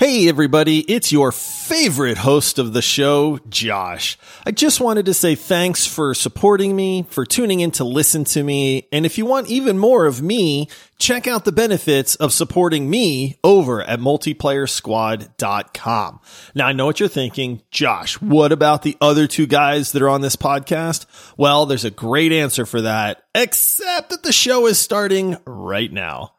Hey everybody, it's your favorite host of the show, Josh. I just wanted to say thanks for supporting me, for tuning in to listen to me, and if you want even more of me, check out the benefits of supporting me over at multiplayersquad.com. Now I know what you're thinking, Josh, what about the other two guys that are on this podcast? Well, there's a great answer for that, except that the show is starting right now.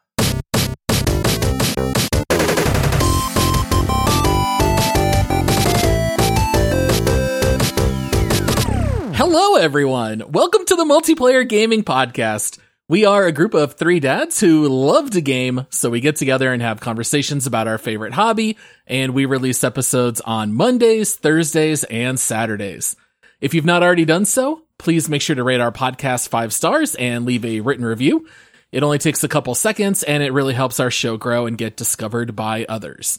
Hello, everyone. Welcome to the Multiplayer Gaming Podcast. We are a group of three dads who love to game, so we get together and have conversations about our favorite hobby, and we release episodes on Mondays, Thursdays, and Saturdays. If you've not already done so, please make sure to rate our podcast five stars and leave a written review. It only takes a couple seconds, and it really helps our show grow and get discovered by others.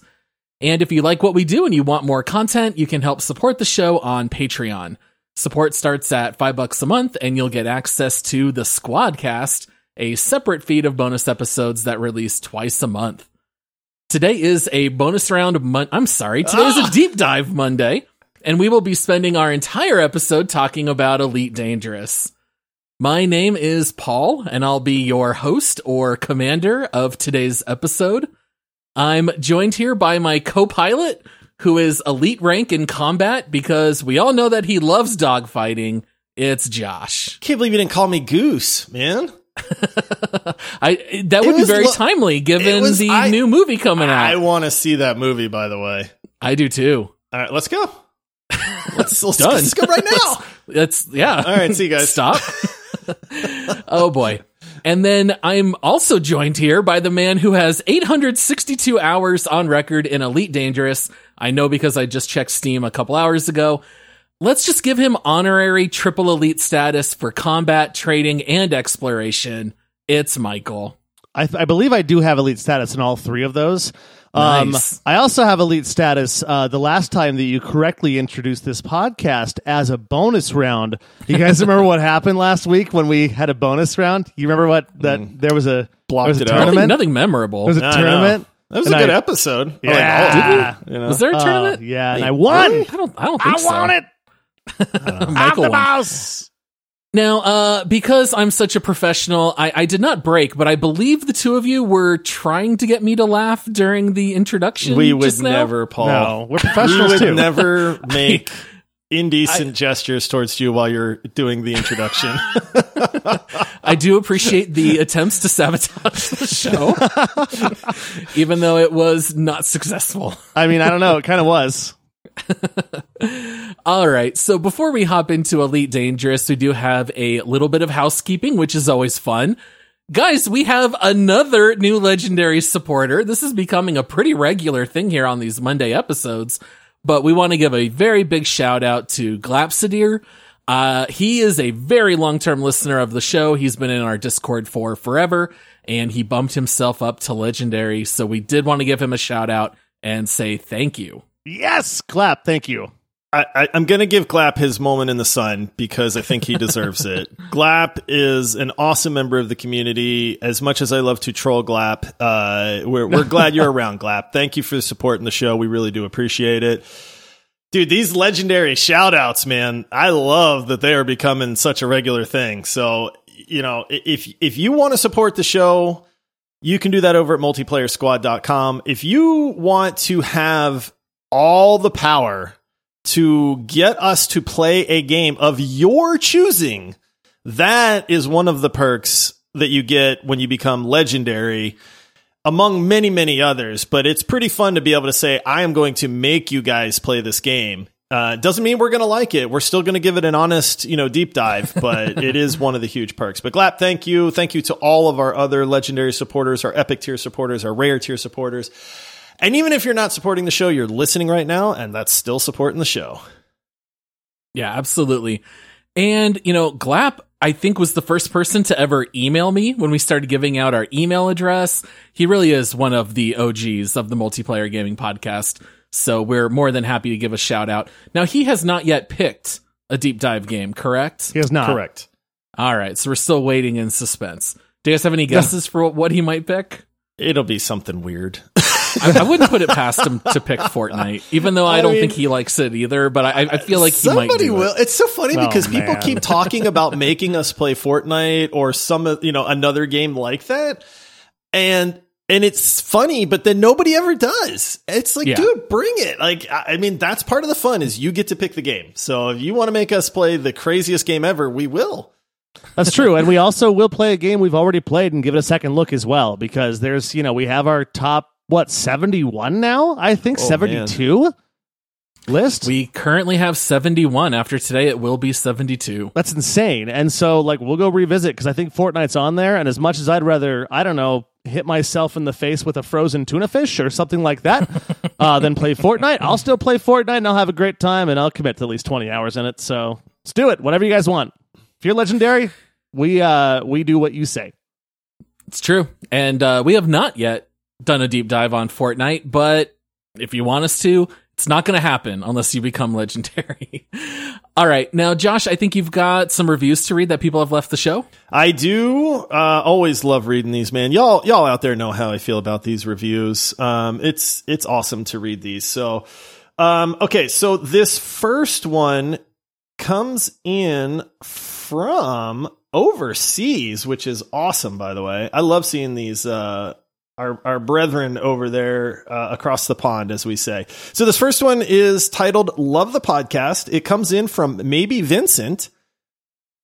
And if you like what we do and you want more content, you can help support the show on Patreon. Support starts at five bucks a month, and you'll get access to the Squadcast, a separate feed of bonus episodes that release twice a month. Today is a bonus round. Mon- I'm sorry, today is a ah! deep dive Monday, and we will be spending our entire episode talking about Elite Dangerous. My name is Paul, and I'll be your host or commander of today's episode. I'm joined here by my co-pilot, who is elite rank in combat because we all know that he loves dogfighting. It's Josh. Can't believe you didn't call me Goose, man. I that would be very lo- timely given was- the I- new movie coming out. I I, want to see that movie, by the way. I do too. All right, let's go. Let's, let's, Done. let's go right now. That's yeah. All right, see you guys. Stop. oh boy. And then I'm also joined here by the man who has 862 hours on record in Elite Dangerous. I know because I just checked Steam a couple hours ago. Let's just give him honorary triple elite status for combat, trading, and exploration. It's Michael. I, I believe I do have elite status in all three of those. Nice. Um, I also have elite status uh, the last time that you correctly introduced this podcast as a bonus round. You guys remember what happened last week when we had a bonus round? You remember what that there was a Blocked there was a it. Nothing, tournament. nothing memorable. There was a I know. tournament. That was And a good I- episode. I like Yeah. Did it, you know? Was there a Uh, tournament? yeah, and I won. I don't. I don't think I so. won it. I'm the boss. Now, uh, because I'm such a professional, I, I did not break, but I believe the two of you were trying to get me to laugh during the introduction. we would just now. never, Paul. No, we're professionals we would too. never make indecent gestures towards you while you're doing the introduction. I do appreciate the attempts to sabotage the show, even though it was not successful. I mean, I don't know. It kind of was. All right. So before we hop into Elite Dangerous, we do have a little bit of housekeeping, which is always fun. Guys, we have another new legendary supporter. This is becoming a pretty regular thing here on these Monday episodes, but we want to give a very big shout out to Glapsuidir. Uh, he is a very long-term listener of the show. He's been in our Discord for forever and he bumped himself up to legendary. So we did want to give him a shout out and say thank you. Yes, Glap. Thank you. I, I'm going to give Glap his moment in the sun because I think he deserves it. Glap is an awesome member of the community. As much as I love to troll Glap, uh, we're, we're glad you're around, Glap. Thank you for the support in the show. We really do appreciate it. Dude, these legendary shout outs, man, I love that they are becoming such a regular thing. So, you know, if, if you want to support the show, you can do that over at multiplayersquad.com. If you want to have all the power to get us to play a game of your choosing, that is one of the perks that you get when you become legendary among many, many others. But it's pretty fun to be able to say, I am going to make you guys play this game. Uh, doesn't mean we're going to like it. We're still going to give it an honest, you know, deep dive, but it is one of the huge perks. But Glap, thank you. Thank you to all of our other legendary supporters, our epic tier supporters, our rare tier supporters. And even if you're not supporting the show, you're listening right now, and that's still supporting the show. Yeah, absolutely. And, you know, Glap, I think, was the first person to ever email me when we started giving out our email address. He really is one of the OGs of the multiplayer gaming podcast. So we're more than happy to give a shout out. Now, he has not yet picked a deep dive game, correct? He has not. Correct. All right. So we're still waiting in suspense. Do you guys have any guesses for what he might pick? It'll be something weird. I, I wouldn't put it past him to pick Fortnite, even though I, I don't mean- think he likes it either. But I, I feel like he might Somebody do will. it. It's so funny Oh, because people keep talking about making us play Fortnite or some, you know, another game like that, and and it's funny, but then nobody ever does. It's like, Yeah. dude, bring it. Like, I I mean, that's part of the fun is you get to pick the game. So if you want to make us play the craziest game ever, we will. That's true. And we also will play a game we've already played and give it a second look as well because there's, you know, we have our top, what, 71 now? I think Oh, 72 list. We currently have 71. After today, it will be 72. That's insane. And so, like, we'll go revisit because I think Fortnite's on there. And as much as I'd rather, I don't know, hit myself in the face with a frozen tuna fish or something like that uh, than play Fortnite, I'll still play Fortnite and I'll have a great time and I'll commit to at least 20 hours in it. So let's do it. Whatever you guys want. If you're legendary, we uh we do what you say. It's true. And uh, we have not yet done a deep dive on Fortnite, but if you want us to, it's not going to happen unless you become legendary. All right. Now, Josh, I think you've got some reviews to read that people have left the show. I do uh, always love reading these, man. Y'all, y'all out there know how I feel about these reviews. Um, it's it's awesome to read these. So, um, okay, so this first one comes in from overseas, which is awesome. By the way, I love seeing these. Uh, our, our brethren over there uh, across the pond, as we say. So this first one is titled "Love the Podcast." It comes in from maybe Vincent.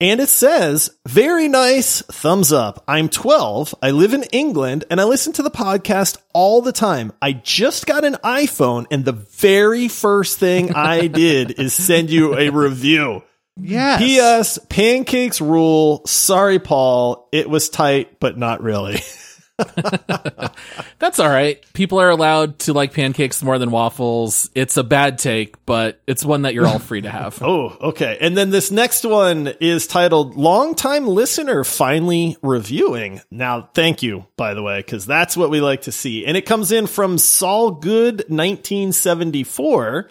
And it says, very nice, thumbs up. I'm 12. I live in England and I listen to the podcast all the time. I just got an iPhone and the very first thing I did is send you a review. Yes. P.S. Pancakes rule. Sorry, Paul. It was tight, but not really. That's all right. People are allowed to like pancakes more than waffles. It's a bad take, but it's one that you're all free to have. Oh, okay. And then this next one is titled Longtime Listener Finally Reviewing. Now, thank you, by the way, because that's what we like to see. And it comes in from Saul Good 1974.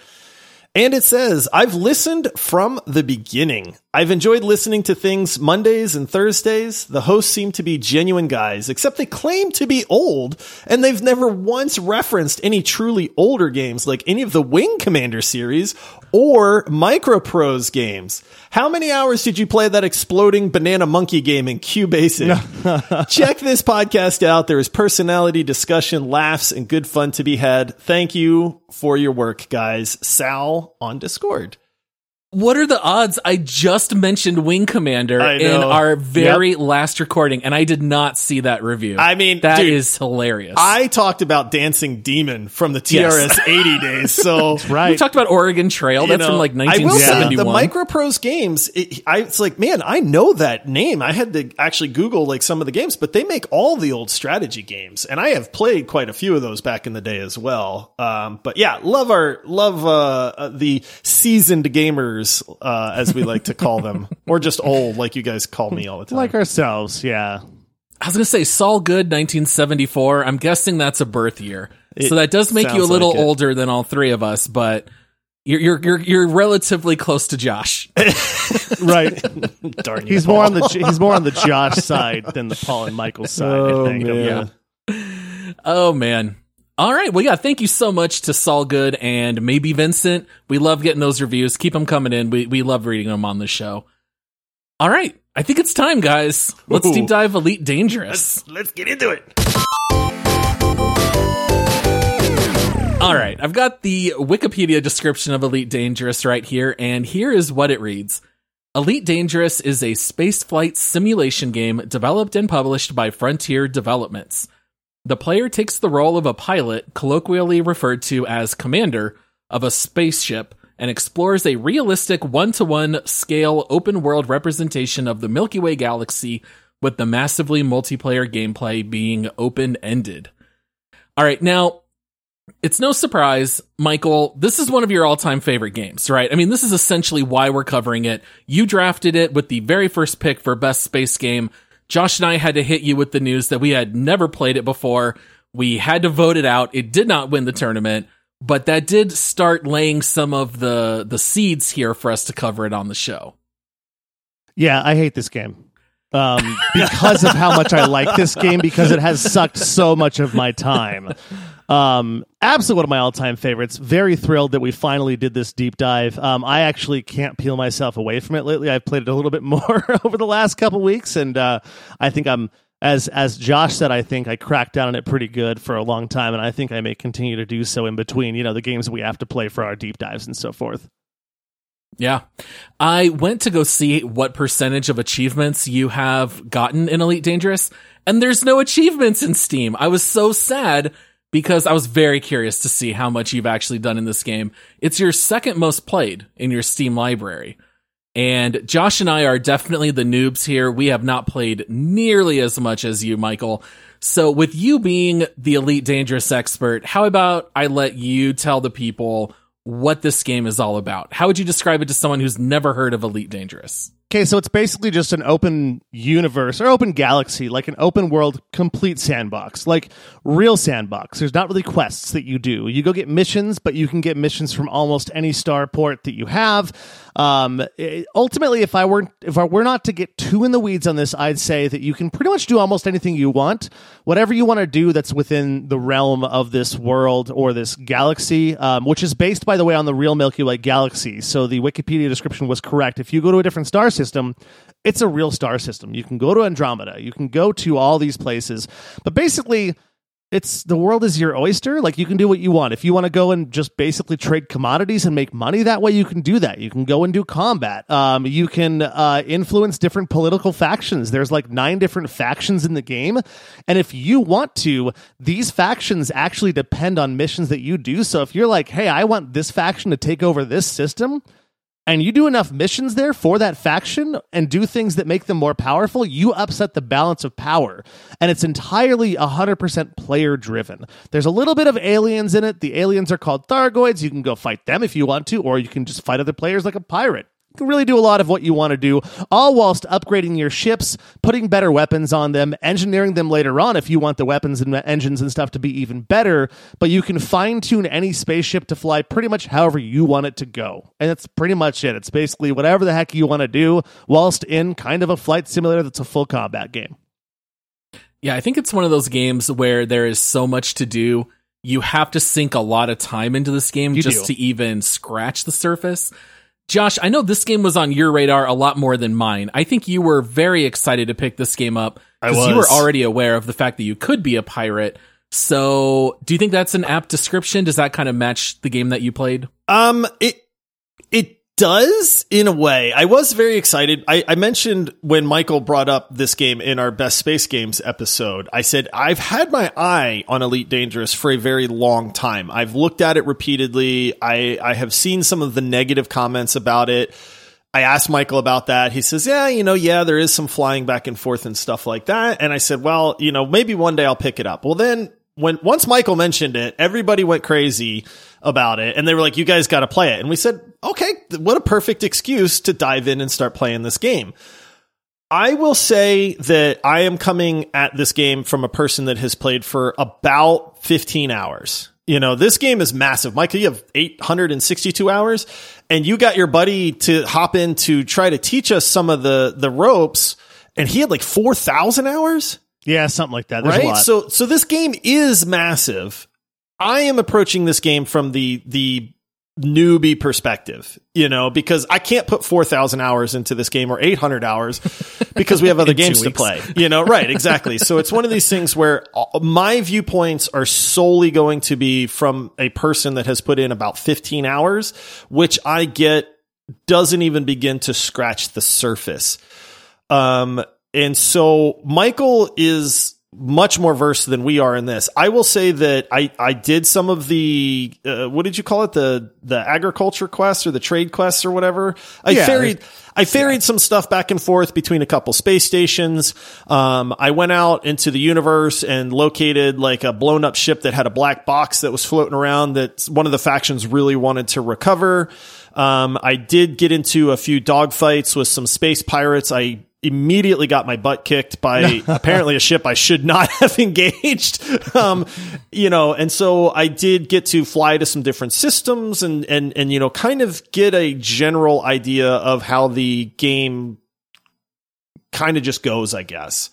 And it says, I've listened from the beginning. I've enjoyed listening to things Mondays and Thursdays. The hosts seem to be genuine guys, except they claim to be old, and they've never once referenced any truly older games like any of the Wing Commander series or Microprose games. How many hours did you play that exploding banana monkey game in Q Basic? Check this podcast out. There is personality, discussion, laughs, and good fun to be had. Thank you for your work, guys. Sal on Discord. What are the odds? I just mentioned Wing Commander in our very last recording, and I did not see that review. I mean, that dude, is hilarious. I talked about Dancing Demon from the Yes. TRS 80 days. So right. we talked about Oregon Trail. you That's know, from like I will say the Microprose games. It, I, it's like, man, I know that name. I had to actually Google like some of the games, but they make all the old strategy games, and I have played quite a few of those back in the day as well. Um, but yeah, love our love uh, uh, the seasoned gamers, uh, as we like to call them, or just old, like you guys call me all the time. like ourselves, yeah. I was going to say Saul Good 1974. I'm guessing that's a birth year. It so that does make you a little like older than all three of us, but you're you're you're, you're relatively close to Josh. Right. Darn you, he's more on the he's more on the Josh side than the Paul and Michael side. Oh, I think. man. Yeah. Oh man. All right. Well, yeah. Thank you so much to Saul Good and maybe Vincent. We love getting those reviews. Keep them coming in. We we love reading them on the show. All right. I think it's time, guys. Let's Ooh. deep dive Elite Dangerous. Let's get into it. All right, I've got the Wikipedia description of Elite Dangerous right here, and here is what it reads. Elite Dangerous is a spaceflight simulation game developed and published by Frontier Developments. The player takes the role of a pilot, colloquially referred to as commander, of a spaceship and explores a realistic one to one scale open world representation of the Milky Way galaxy, with the massively multiplayer gameplay being open ended. All right, now it's no surprise, Michael, this is one of your all time favorite games, right? I mean, this is essentially why we're covering it. You drafted it with the very first pick for best space game. Josh and I had to hit you with the news that we had never played it before. We had to vote it out. It did not win the tournament, but that did start laying some of the, the seeds here for us to cover it on the show. Yeah, I hate this game. Um, because of how much I like this game because it has sucked so much of my time. Um, absolutely one of my all-time favorites. Very thrilled that we finally did this deep dive. Um, I actually can't peel myself away from it lately. I've played it a little bit more over the last couple weeks, and uh, I think I'm as as Josh said. I think I cracked down on it pretty good for a long time, and I think I may continue to do so in between. You know, the games we have to play for our deep dives and so forth. Yeah. I went to go see what percentage of achievements you have gotten in Elite Dangerous, and there's no achievements in Steam. I was so sad because I was very curious to see how much you've actually done in this game. It's your second most played in your Steam library. And Josh and I are definitely the noobs here. We have not played nearly as much as you, Michael. So with you being the Elite Dangerous expert, how about I let you tell the people what this game is all about? How would you describe it to someone who's never heard of Elite Dangerous? Okay, so it's basically just an open universe or open galaxy, like an open world, complete sandbox, like real sandbox. There's not really quests that you do. You go get missions, but you can get missions from almost any starport that you have. Um, it, ultimately, if I weren't, if I were not to get too in the weeds on this, I'd say that you can pretty much do almost anything you want, whatever you want to do that's within the realm of this world or this galaxy, um, which is based, by the way, on the real Milky Way galaxy. So the Wikipedia description was correct. If you go to a different star system, it's a real star system. You can go to Andromeda, you can go to all these places, but basically, it's the world is your oyster. Like you can do what you want. If you want to go and just basically trade commodities and make money that way, you can do that. You can go and do combat. Um, you can uh, influence different political factions. There's like nine different factions in the game, and if you want to, these factions actually depend on missions that you do. So if you're like, hey, I want this faction to take over this system and you do enough missions there for that faction and do things that make them more powerful, you upset the balance of power. And it's entirely 100% player driven. There's a little bit of aliens in it. The aliens are called Thargoids. You can go fight them if you want to, or you can just fight other players like a pirate really do a lot of what you want to do, all whilst upgrading your ships, putting better weapons on them, engineering them later on if you want the weapons and engines and stuff to be even better. But you can fine tune any spaceship to fly pretty much however you want it to go. And that's pretty much it. It's basically whatever the heck you want to do, whilst in kind of a flight simulator that's a full combat game. Yeah, I think it's one of those games where there is so much to do. You have to sink a lot of time into this game You just do. to even scratch the surface. Josh, I know this game was on your radar a lot more than mine. I think you were very excited to pick this game up because you were already aware of the fact that you could be a pirate. So, do you think that's an apt description? Does that kind of match the game that you played? Um, it it does in a way. I was very excited. I, I mentioned when Michael brought up this game in our best space games episode. I said I've had my eye on Elite Dangerous for a very long time. I've looked at it repeatedly. I I have seen some of the negative comments about it. I asked Michael about that. He says, "Yeah, you know, yeah, there is some flying back and forth and stuff like that." And I said, "Well, you know, maybe one day I'll pick it up." Well, then when once Michael mentioned it, everybody went crazy about it and they were like, "You guys got to play it." And we said, "Okay, what a perfect excuse to dive in and start playing this game." I will say that I am coming at this game from a person that has played for about 15 hours. You know, this game is massive. Michael, you have 862 hours and you got your buddy to hop in to try to teach us some of the, the ropes and he had like 4,000 hours Yeah, something like that. There's a right? lot. So so this game is massive. I am approaching this game from the the newbie perspective, you know, because I can't put 4,000 hours into this game or 800 hours because we have other games to play. You know, right, exactly. So it's one of these things where my viewpoints are solely going to be from a person that has put in about 15 hours, which I get doesn't even begin to scratch the surface. Um, and so Michael is much more versed than we are in this. I will say that I, I did some of the, uh, what did you call it? The, the agriculture quests or the trade quests or whatever. I Yeah, ferried, I ferried some stuff back and forth between a couple space stations. Um, I went out into the universe and located like a blown up ship that had a black box that was floating around that one of the factions really wanted to recover. Um, I did get into a few dogfights with some space pirates. I immediately got my butt kicked by apparently a ship I should not have engaged. Um, you know, and so I did get to fly to some different systems and, and, and, you know, kind of get a general idea of how the game kind of just goes, I guess.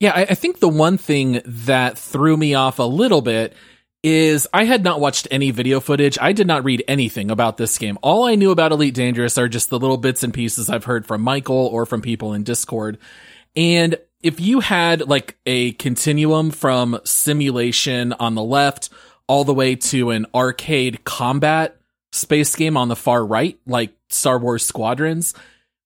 Yeah, I, I think the one thing that threw me off a little bit is I had not watched any video footage. I did not read anything about this game. All I knew about Elite Dangerous are just the little bits and pieces I've heard from Michael or from people in Discord. And if you had like a continuum from simulation on the left all the way to an arcade combat space game on the far right, like Star Wars Squadrons,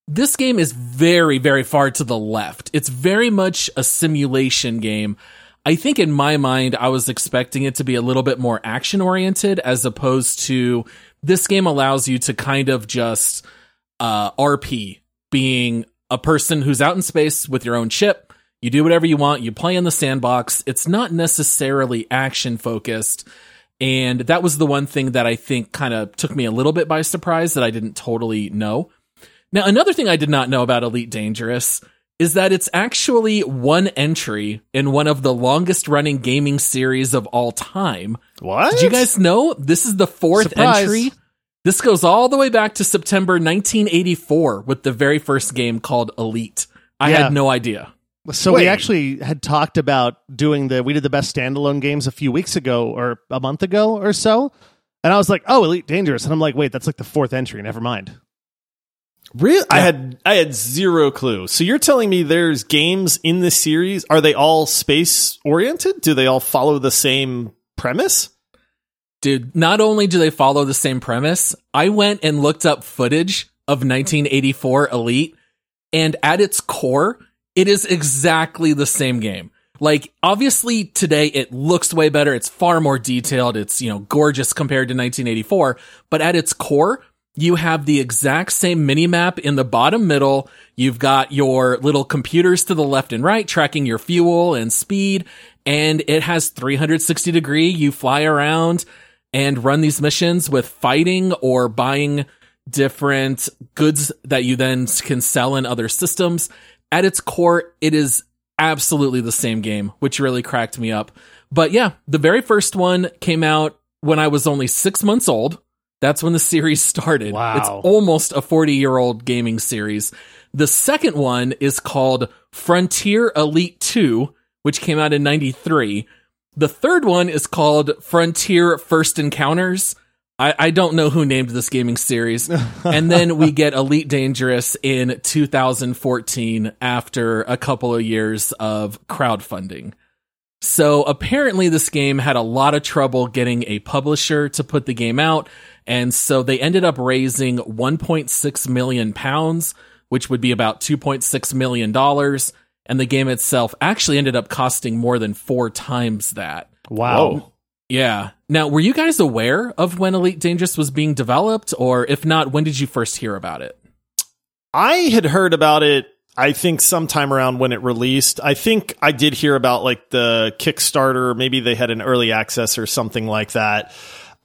this game is very, very far to the left. It's very much a simulation game. I think in my mind, I was expecting it to be a little bit more action oriented as opposed to this game allows you to kind of just, uh, RP being a person who's out in space with your own ship. You do whatever you want. You play in the sandbox. It's not necessarily action focused. And that was the one thing that I think kind of took me a little bit by surprise that I didn't totally know. Now, another thing I did not know about Elite Dangerous is that it's actually one entry in one of the longest running gaming series of all time. What? Did you guys know this is the fourth Surprise. entry? This goes all the way back to September 1984 with the very first game called Elite. I Yeah. had no idea. So Wait. we actually had talked about doing the we did the best standalone games a few weeks ago or a month ago or so. And I was like, "Oh, Elite Dangerous." And I'm like, "Wait, that's like the fourth entry. Never mind." Really? I had I had zero clue. So you're telling me there's games in this series? Are they all space oriented? Do they all follow the same premise? Dude, not only do they follow the same premise, I went and looked up footage of 1984 Elite, and at its core, it is exactly the same game. Like, obviously today it looks way better. It's far more detailed. It's, you know, gorgeous compared to 1984. But at its core, you have the exact same mini map in the bottom middle. You've got your little computers to the left and right tracking your fuel and speed. And it has 360 degree. You fly around and run these missions with fighting or buying different goods that you then can sell in other systems. At its core, it is absolutely the same game, which really cracked me up. But yeah, the very first one came out when I was only six months old. That's when the series started. Wow. It's almost a 40 year old gaming series. The second one is called Frontier Elite 2, which came out in 93. The third one is called Frontier First Encounters. I, I don't know who named this gaming series. and then we get Elite Dangerous in 2014 after a couple of years of crowdfunding. So apparently this game had a lot of trouble getting a publisher to put the game out. And so they ended up raising 1.6 million pounds, which would be about 2.6 million dollars. And the game itself actually ended up costing more than four times that. Wow. Whoa. Yeah. Now, were you guys aware of when Elite Dangerous was being developed? Or if not, when did you first hear about it? I had heard about it I think sometime around when it released. I think I did hear about like the Kickstarter, maybe they had an early access or something like that.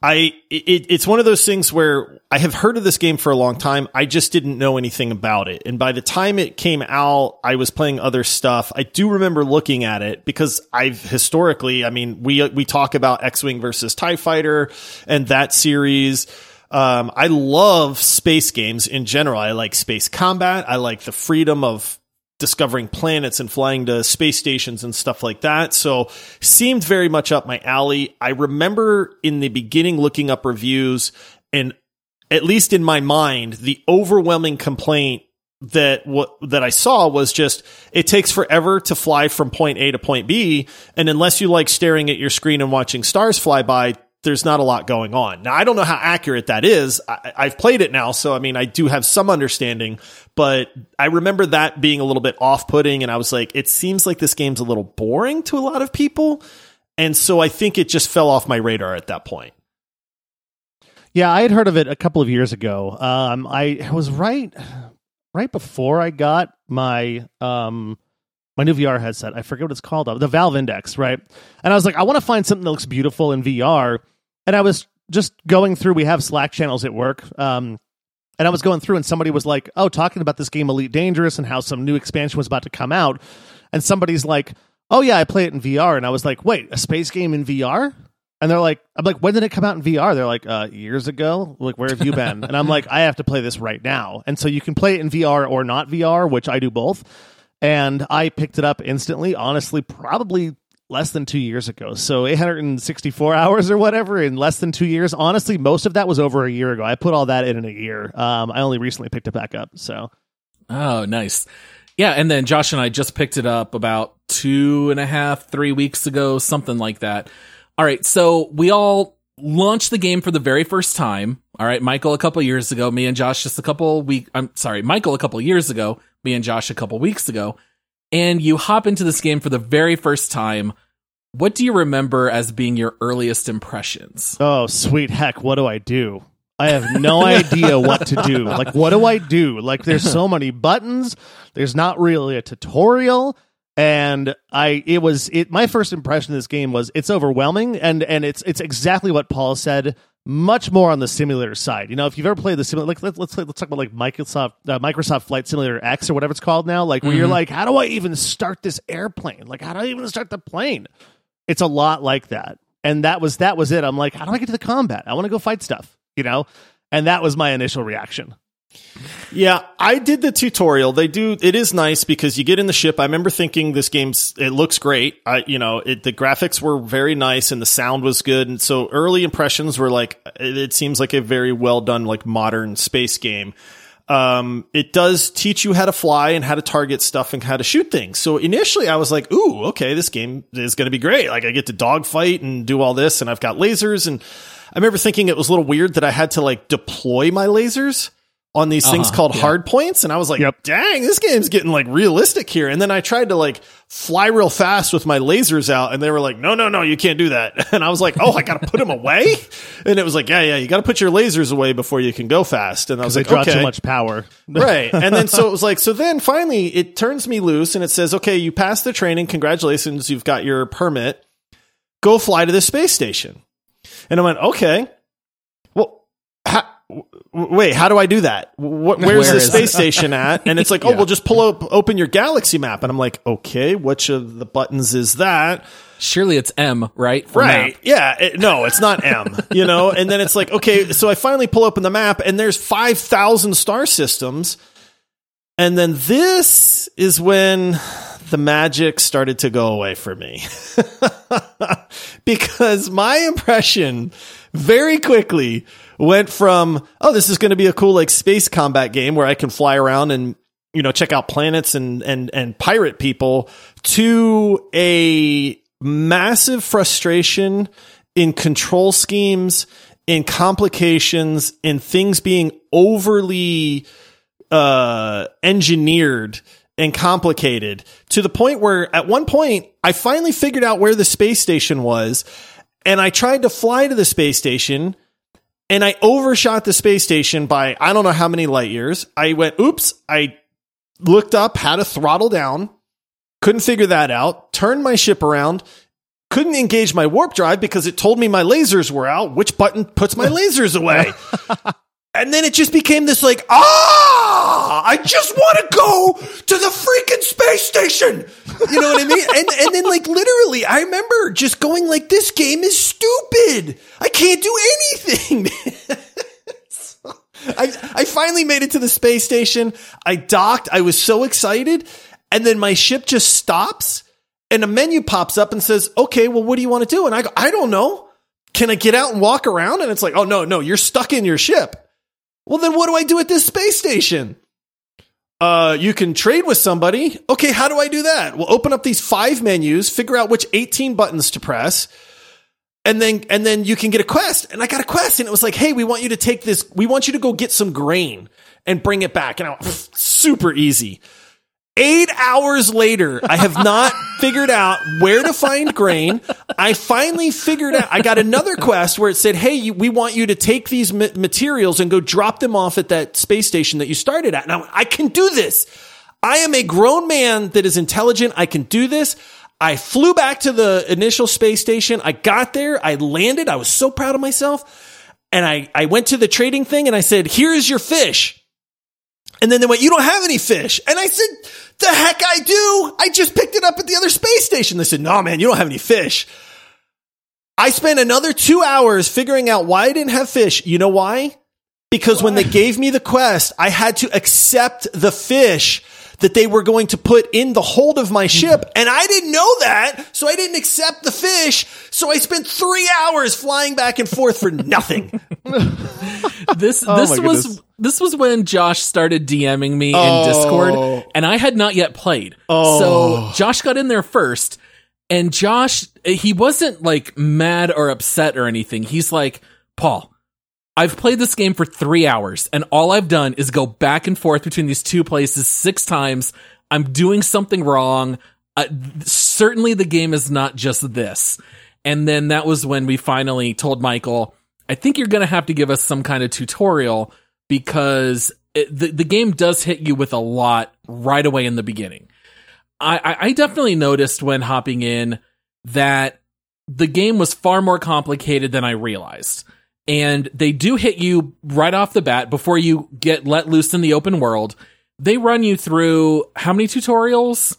I it, it's one of those things where I have heard of this game for a long time. I just didn't know anything about it. And by the time it came out, I was playing other stuff. I do remember looking at it because I've historically, I mean, we we talk about X-Wing versus TIE Fighter and that series. Um, I love space games in general. I like space combat. I like the freedom of discovering planets and flying to space stations and stuff like that. So seemed very much up my alley. I remember in the beginning looking up reviews and at least in my mind, the overwhelming complaint that what that I saw was just it takes forever to fly from point A to point B and unless you like staring at your screen and watching stars fly by there's not a lot going on. Now, I don't know how accurate that is. I, I've played it now, so I mean, I do have some understanding, but I remember that being a little bit off putting. And I was like, it seems like this game's a little boring to a lot of people. And so I think it just fell off my radar at that point. Yeah, I had heard of it a couple of years ago. Um, I was right, right before I got my um, my new VR headset. I forget what it's called, the Valve Index, right? And I was like, I want to find something that looks beautiful in VR. And I was just going through. We have Slack channels at work, um, and I was going through, and somebody was like, "Oh, talking about this game Elite Dangerous and how some new expansion was about to come out." And somebody's like, "Oh yeah, I play it in VR," and I was like, "Wait, a space game in VR?" And they're like, I'm like, when did it come out in VR? They're like, uh, years ago. Like, where have you been? and I'm like, I have to play this right now. And so you can play it in VR or not VR, which I do both. And I picked it up instantly. Honestly, probably less than two years ago. So 864 hours or whatever in less than two years. Honestly, most of that was over a year ago. I put all that in in a year. Um, I only recently picked it back up. So. Oh, nice. Yeah, and then Josh and I just picked it up about two and a half, three weeks ago, something like that. All right, so we all launched the game for the very first time. All right, Michael a couple years ago, me and Josh just a couple week. I'm sorry, Michael a couple years ago, me and Josh a couple weeks ago, and you hop into this game for the very first time. What do you remember as being your earliest impressions? Oh, sweet heck, what do I do? I have no idea what to do. Like, what do I do? Like, there's so many buttons. There's not really a tutorial and I it was it my first impression of this game was it's overwhelming and and it's it's exactly what Paul said much more on the simulator side. You know, if you've ever played the simulator, like let's let's, let's talk about like Microsoft uh, Microsoft Flight Simulator X or whatever it's called now, like where mm-hmm. you're like, how do I even start this airplane? Like, how do I even start the plane? It's a lot like that, and that was that was it. I'm like, how do I get to the combat? I want to go fight stuff, you know, and that was my initial reaction. Yeah, I did the tutorial. They do. It is nice because you get in the ship. I remember thinking this game's. It looks great. I, you know, it, the graphics were very nice and the sound was good. And so early impressions were like, it, it seems like a very well done, like modern space game. Um, it does teach you how to fly and how to target stuff and how to shoot things. So initially I was like, ooh, okay, this game is going to be great. Like I get to dogfight and do all this and I've got lasers. And I remember thinking it was a little weird that I had to like deploy my lasers on these uh-huh, things called yeah. hard points. And I was like, yep. dang, this game's getting like realistic here. And then I tried to like fly real fast with my lasers out and they were like, no, no, no, you can't do that. And I was like, oh, I got to put them away. And it was like, yeah, yeah, you got to put your lasers away before you can go fast. And I was like, they draw okay. too much power. right. And then so it was like, so then finally it turns me loose and it says, okay, you passed the training. Congratulations. You've got your permit. Go fly to the space station. And I went, okay. Wait, how do I do that? where's Where the space station at? And it's like, oh, well, just pull up, open your galaxy map. And I'm like, okay, which of the buttons is that? Surely it's M, right? right. Map. Yeah. It, no, it's not M, you know? And then it's like, okay, so I finally pull open the map and there's 5,000 star systems. And then this is when the magic started to go away for me. because my impression very quickly went from, oh, this is going to be a cool like space combat game where I can fly around and you know check out planets and and and pirate people to a massive frustration in control schemes, in complications, in things being overly uh engineered and complicated to the point where at one point I finally figured out where the space station was and I tried to fly to the space station and I overshot the space station by I don't know how many light years. I went, oops, I looked up how to throttle down, couldn't figure that out, turned my ship around, couldn't engage my warp drive because it told me my lasers were out. Which button puts my lasers away? and then it just became this like, ah, Ah, I just want to go to the freaking space station. You know what I mean? And, and then like literally, I remember just going like, this game is stupid. I can't do anything. I, I finally made it to the space station. I docked. I was so excited. And then my ship just stops and a menu pops up and says, okay, well, what do you want to do? And I go, I don't know. Can I get out and walk around? And it's like, oh no, no, you're stuck in your ship. Well, then what do I do at this space station? Uh, you can trade with somebody. Okay, how do I do that? We'll open up these five menus, figure out which 18 buttons to press, and then and then you can get a quest. And I got a quest, and it was like, hey, we want you to take this, we want you to go get some grain and bring it back. And I went, super easy. Eight hours later, I have not figured out where to find grain. I finally figured out, I got another quest where it said, Hey, we want you to take these materials and go drop them off at that space station that you started at. Now I can do this. I am a grown man that is intelligent. I can do this. I flew back to the initial space station. I got there. I landed. I was so proud of myself. And I, I went to the trading thing and I said, here's your fish. And then they went, you don't have any fish. And I said, the heck I do. I just picked it up at the other space station. They said, no, man, you don't have any fish. I spent another two hours figuring out why I didn't have fish. You know why? Because when they gave me the quest, I had to accept the fish that they were going to put in the hold of my mm-hmm. ship. And I didn't know that. So I didn't accept the fish. So I spent three hours flying back and forth for nothing. This Oh this was goodness. this was when Josh started DMing me Oh. in Discord, and I had not yet played. Oh. So Josh got in there first, and Josh he wasn't like mad or upset or anything. He's like, Paul. I've played this game for three hours and all I've done is go back and forth between these two places six times. I'm doing something wrong. Uh, certainly the game is not just this. And then that was when we finally told Michael, I think you're going to have to give us some kind of tutorial because it, the, the game does hit you with a lot right away in the beginning. I, I, I definitely noticed when hopping in that the game was far more complicated than I realized. And they do hit you right off the bat before you get let loose in the open world. They run you through how many tutorials?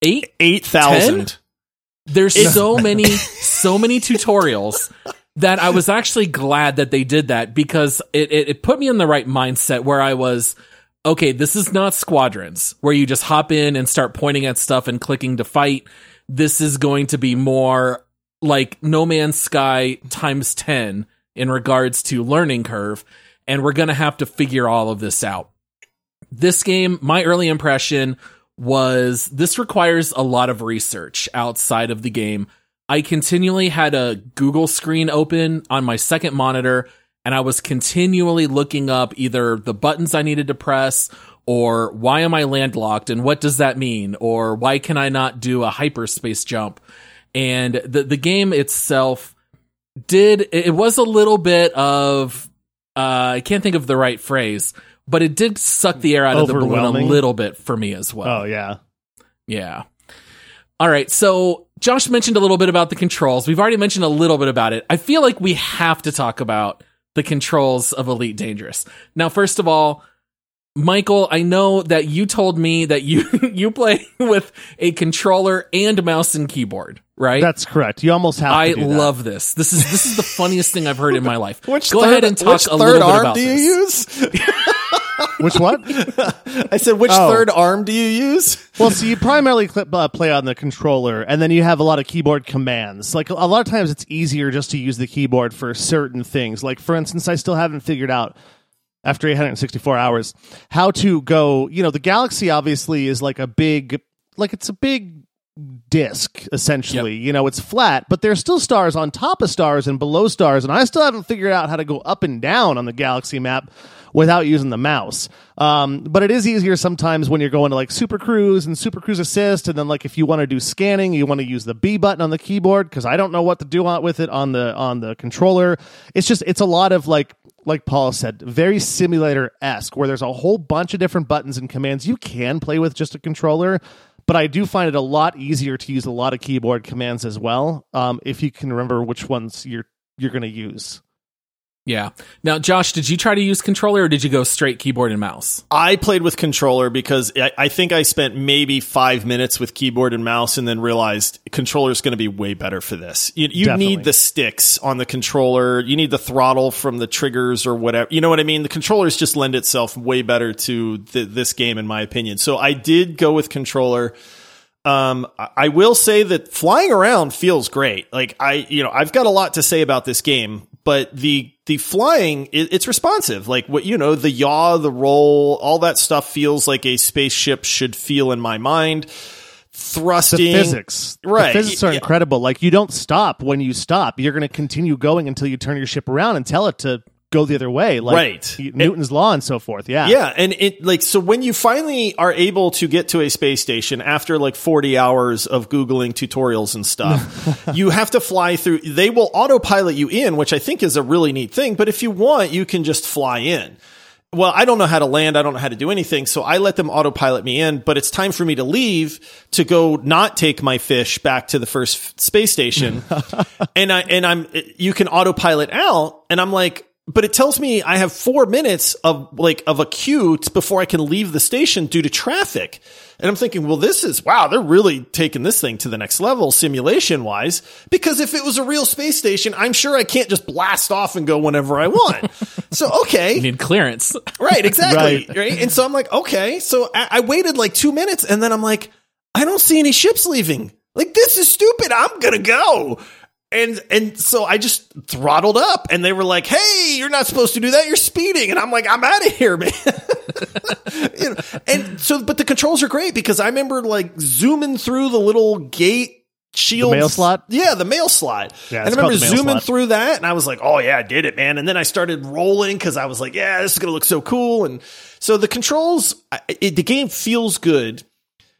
Eight? 8,000. There's so many, so many tutorials that I was actually glad that they did that because it, it, it put me in the right mindset where I was, okay, this is not squadrons where you just hop in and start pointing at stuff and clicking to fight. This is going to be more like No Man's Sky times 10 in regards to learning curve. And we're going to have to figure all of this out. This game, my early impression was this requires a lot of research outside of the game. I continually had a Google screen open on my second monitor and I was continually looking up either the buttons I needed to press or why am I landlocked and what does that mean or why can I not do a hyperspace jump? And the the game itself did it was a little bit of uh I can't think of the right phrase, but it did suck the air out of the balloon a little bit for me as well. Oh yeah. Yeah. All right. So Josh mentioned a little bit about the controls. We've already mentioned a little bit about it. I feel like we have to talk about the controls of Elite Dangerous. Now, first of all, Michael, I know that you told me that you you play with a controller and mouse and keyboard, right? That's correct. You almost have to I do that. love this. This is this is the funniest thing I've heard in my life. Which Go third, ahead and talk a third little bit arm about do you this. use? Which what? I said, which Oh. third arm do you use? well, so you primarily cl- uh, play on the controller, and then you have a lot of keyboard commands. Like a a lot of times, it's easier just to use the keyboard for certain things. Like for instance, I still haven't figured out after 864 hours how to go. You know, the galaxy obviously is like a big, like it's a big disc essentially. You know, it's flat, but there's still stars on top of stars and below stars, and I still haven't figured out how to go up and down on the galaxy map without using the mouse. Um, but it is easier sometimes when you're going to like Super Cruise and Super Cruise Assist, and then like if you want to do scanning, you want to use the B button on the keyboard because I don't know what to do with it on the on the controller. It's just it's a lot of like like Paul said, very simulator esque, where there's a whole bunch of different buttons and commands you can play with just a controller. But I do find it a lot easier to use a lot of keyboard commands as well, um, if you can remember which ones you're you're going to use. Yeah. Now, Josh, did you try to use controller or did you go straight keyboard and mouse? I played with controller because I, I think I spent maybe five minutes with keyboard and mouse and then realized controller is going to be way better for this. You, you need the sticks on the controller. You need the throttle from the triggers or whatever. You know what I mean? The controllers just lend itself way better to th- this game, in my opinion. So I did go with controller. Um, I- will say that flying around feels great. Like I, you know, I've got a lot to say about this game, but the the flying it, it's responsive. Like what you know, the yaw, the roll, all that stuff feels like a spaceship should feel in my mind. The Thrusting, physics, Right. The physics are Yeah. incredible. Like you don't stop when you stop. You're going to continue going until you turn your ship around and tell it to go the other way. Like Right. Newton's law and so forth. Yeah. Yeah, and it like so when you finally are able to get to a space station after like 40 hours of googling tutorials and stuff, you have to fly through they will autopilot you in, which I think is a really neat thing, but if you want, you can just fly in. Well, I don't know how to land, I don't know how to do anything, so I let them autopilot me in, but it's time for me to leave to go not take my fish back to the first f- space station. and I and I'm you can autopilot out and I'm like but it tells me I have four minutes of like of a queue before I can leave the station due to traffic. And I'm thinking, well, this is wow, they're really taking this thing to the next level simulation wise. Because if it was a real space station, I'm sure I can't just blast off and go whenever I want. so okay, You need clearance. Right, exactly. Right. Right. And so I'm like, okay. So I, I waited like two minutes and then I'm like, I don't see any ships leaving. Like, this is stupid. I'm going to go. And, and so I just throttled up and they were like, Hey, you're not supposed to do that. You're speeding. And I'm like, I'm out of here, man. you know, and so, but the controls are great because I remember like zooming through the little gate shield mail slot? Yeah, the mail slot. Yeah, and I remember called the mail zooming slot. through that and I was like, oh yeah, I did it, man. And then I started rolling because I was like, yeah, this is going to look so cool. And so the controls, it, the game feels good.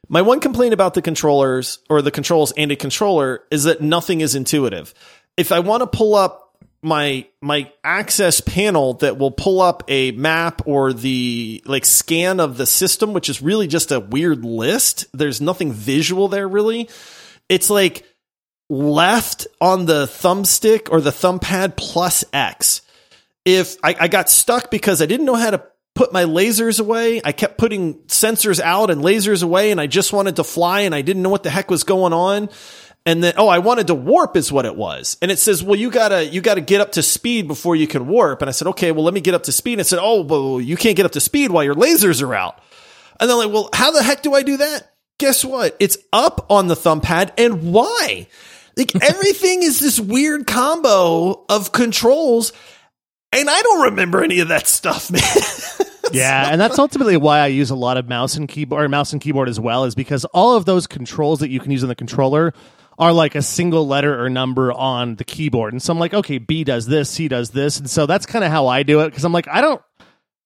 My one complaint about the controllers or the controls and a controller is that nothing is intuitive. If I want to pull up my my access panel that will pull up a map or the like scan of the system, which is really just a weird list. There's nothing visual there really. It's like left on the thumbstick or the thumb pad plus X. If I, I got stuck because I didn't know how to put my lasers away, I kept putting sensors out and lasers away, and I just wanted to fly and I didn't know what the heck was going on. And then, oh, I wanted to warp is what it was. And it says, well, you gotta, you gotta get up to speed before you can warp. And I said, okay, well, let me get up to speed. And it said, oh, well, you can't get up to speed while your lasers are out. And then like, well, how the heck do I do that? Guess what? It's up on the thumb pad. And why? Like everything is this weird combo of controls. And I don't remember any of that stuff, man. Yeah, and that's ultimately why I use a lot of mouse and keyboard mouse and keyboard as well, is because all of those controls that you can use on the controller are like a single letter or number on the keyboard. And so I'm like, okay, B does this, C does this. And so that's kind of how I do it because I'm like, I don't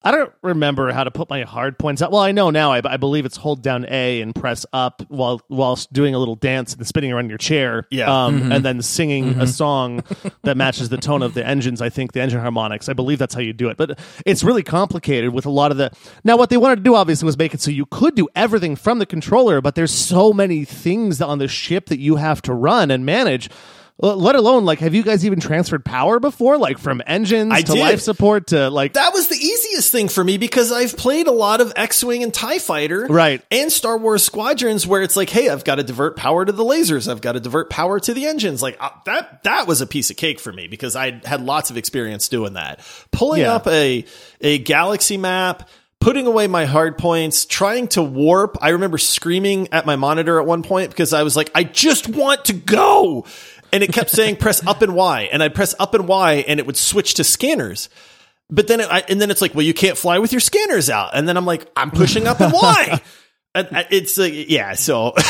I don't remember how to put my hard points out. Well, I know now. I, I believe it's hold down A and press up while whilst doing a little dance and spinning around your chair. Yeah. um, and then singing a song that matches the tone of the engines. I think the engine harmonics. I believe that's how you do it. But it's really complicated with a lot of the. Now, what they wanted to do obviously was make it so you could do everything from the controller, but there's so many things on the ship that you have to run and manage. Let alone, like, have you guys even transferred power before, like from engines I to did. life support to like that was the easiest thing for me because I've played a lot of X-wing and Tie Fighter, Right. and Star Wars Squadrons, where it's like, hey, I've got to divert power to the lasers, I've got to divert power to the engines. Like uh, that, that was a piece of cake for me because I had lots of experience doing that. Pulling Yeah. up a a galaxy map. Putting away my hard points, trying to warp. I remember screaming at my monitor at one point because I was like, I just want to go. And it kept saying press up and Y. And I'd press up and Y and it would switch to scanners. But then, it, I, and then it's like, well, you can't fly with your scanners out. And then I'm like, I'm pushing up and why? And it's like, yeah. So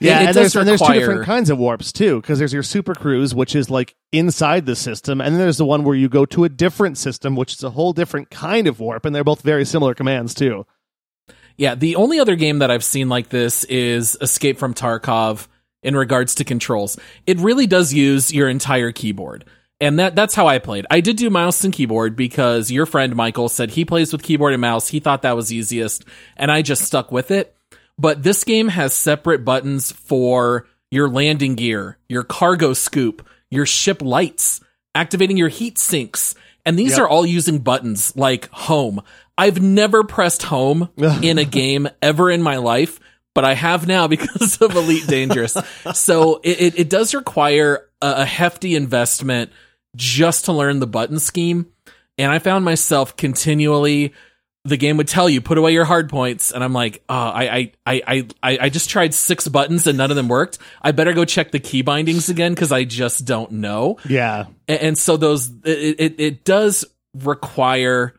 Yeah, It- it and, does there's, and there's two different kinds of warps too, because there's your super cruise, which is like inside the system, and then there's the one where you go to a different system, which is a whole different kind of warp, and they're both very similar commands too. Yeah, the only other game that I've seen like this is Escape from Tarkov in regards to controls. It really does use your entire keyboard. And that that's how I played. I did do mouse and keyboard because your friend Michael said he plays with keyboard and mouse. He thought that was easiest, and I just stuck with it. But this game has separate buttons for your landing gear, your cargo scoop, your ship lights, activating your heat sinks. And these are all using buttons like home. I've never pressed home in a game ever in my life, but I have now because of Elite Dangerous. so it, it, it does require a, a hefty investment just to learn the button scheme. And I found myself continually the game would tell you put away your hard points. And i'm like uh, I, I i i i just tried six buttons and none of them worked. I better go check the key bindings again because i just don't know. Yeah, and, and so those it, it it does require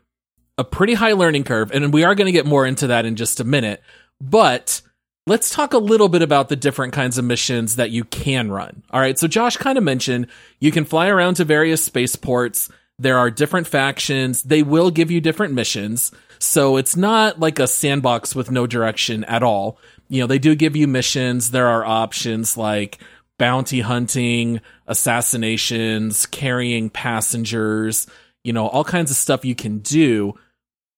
a pretty high learning curve. And we are going to get more into that in just a minute. But let's talk a little bit about the different kinds of missions that you can run. All right so josh kind of mentioned you can fly around to various spaceports. There are different factions. They will give you different missions. So it's not like a sandbox with no direction at all. You know they do give you missions. There are options like bounty hunting, assassinations, carrying passengers, you know, all kinds of stuff you can do.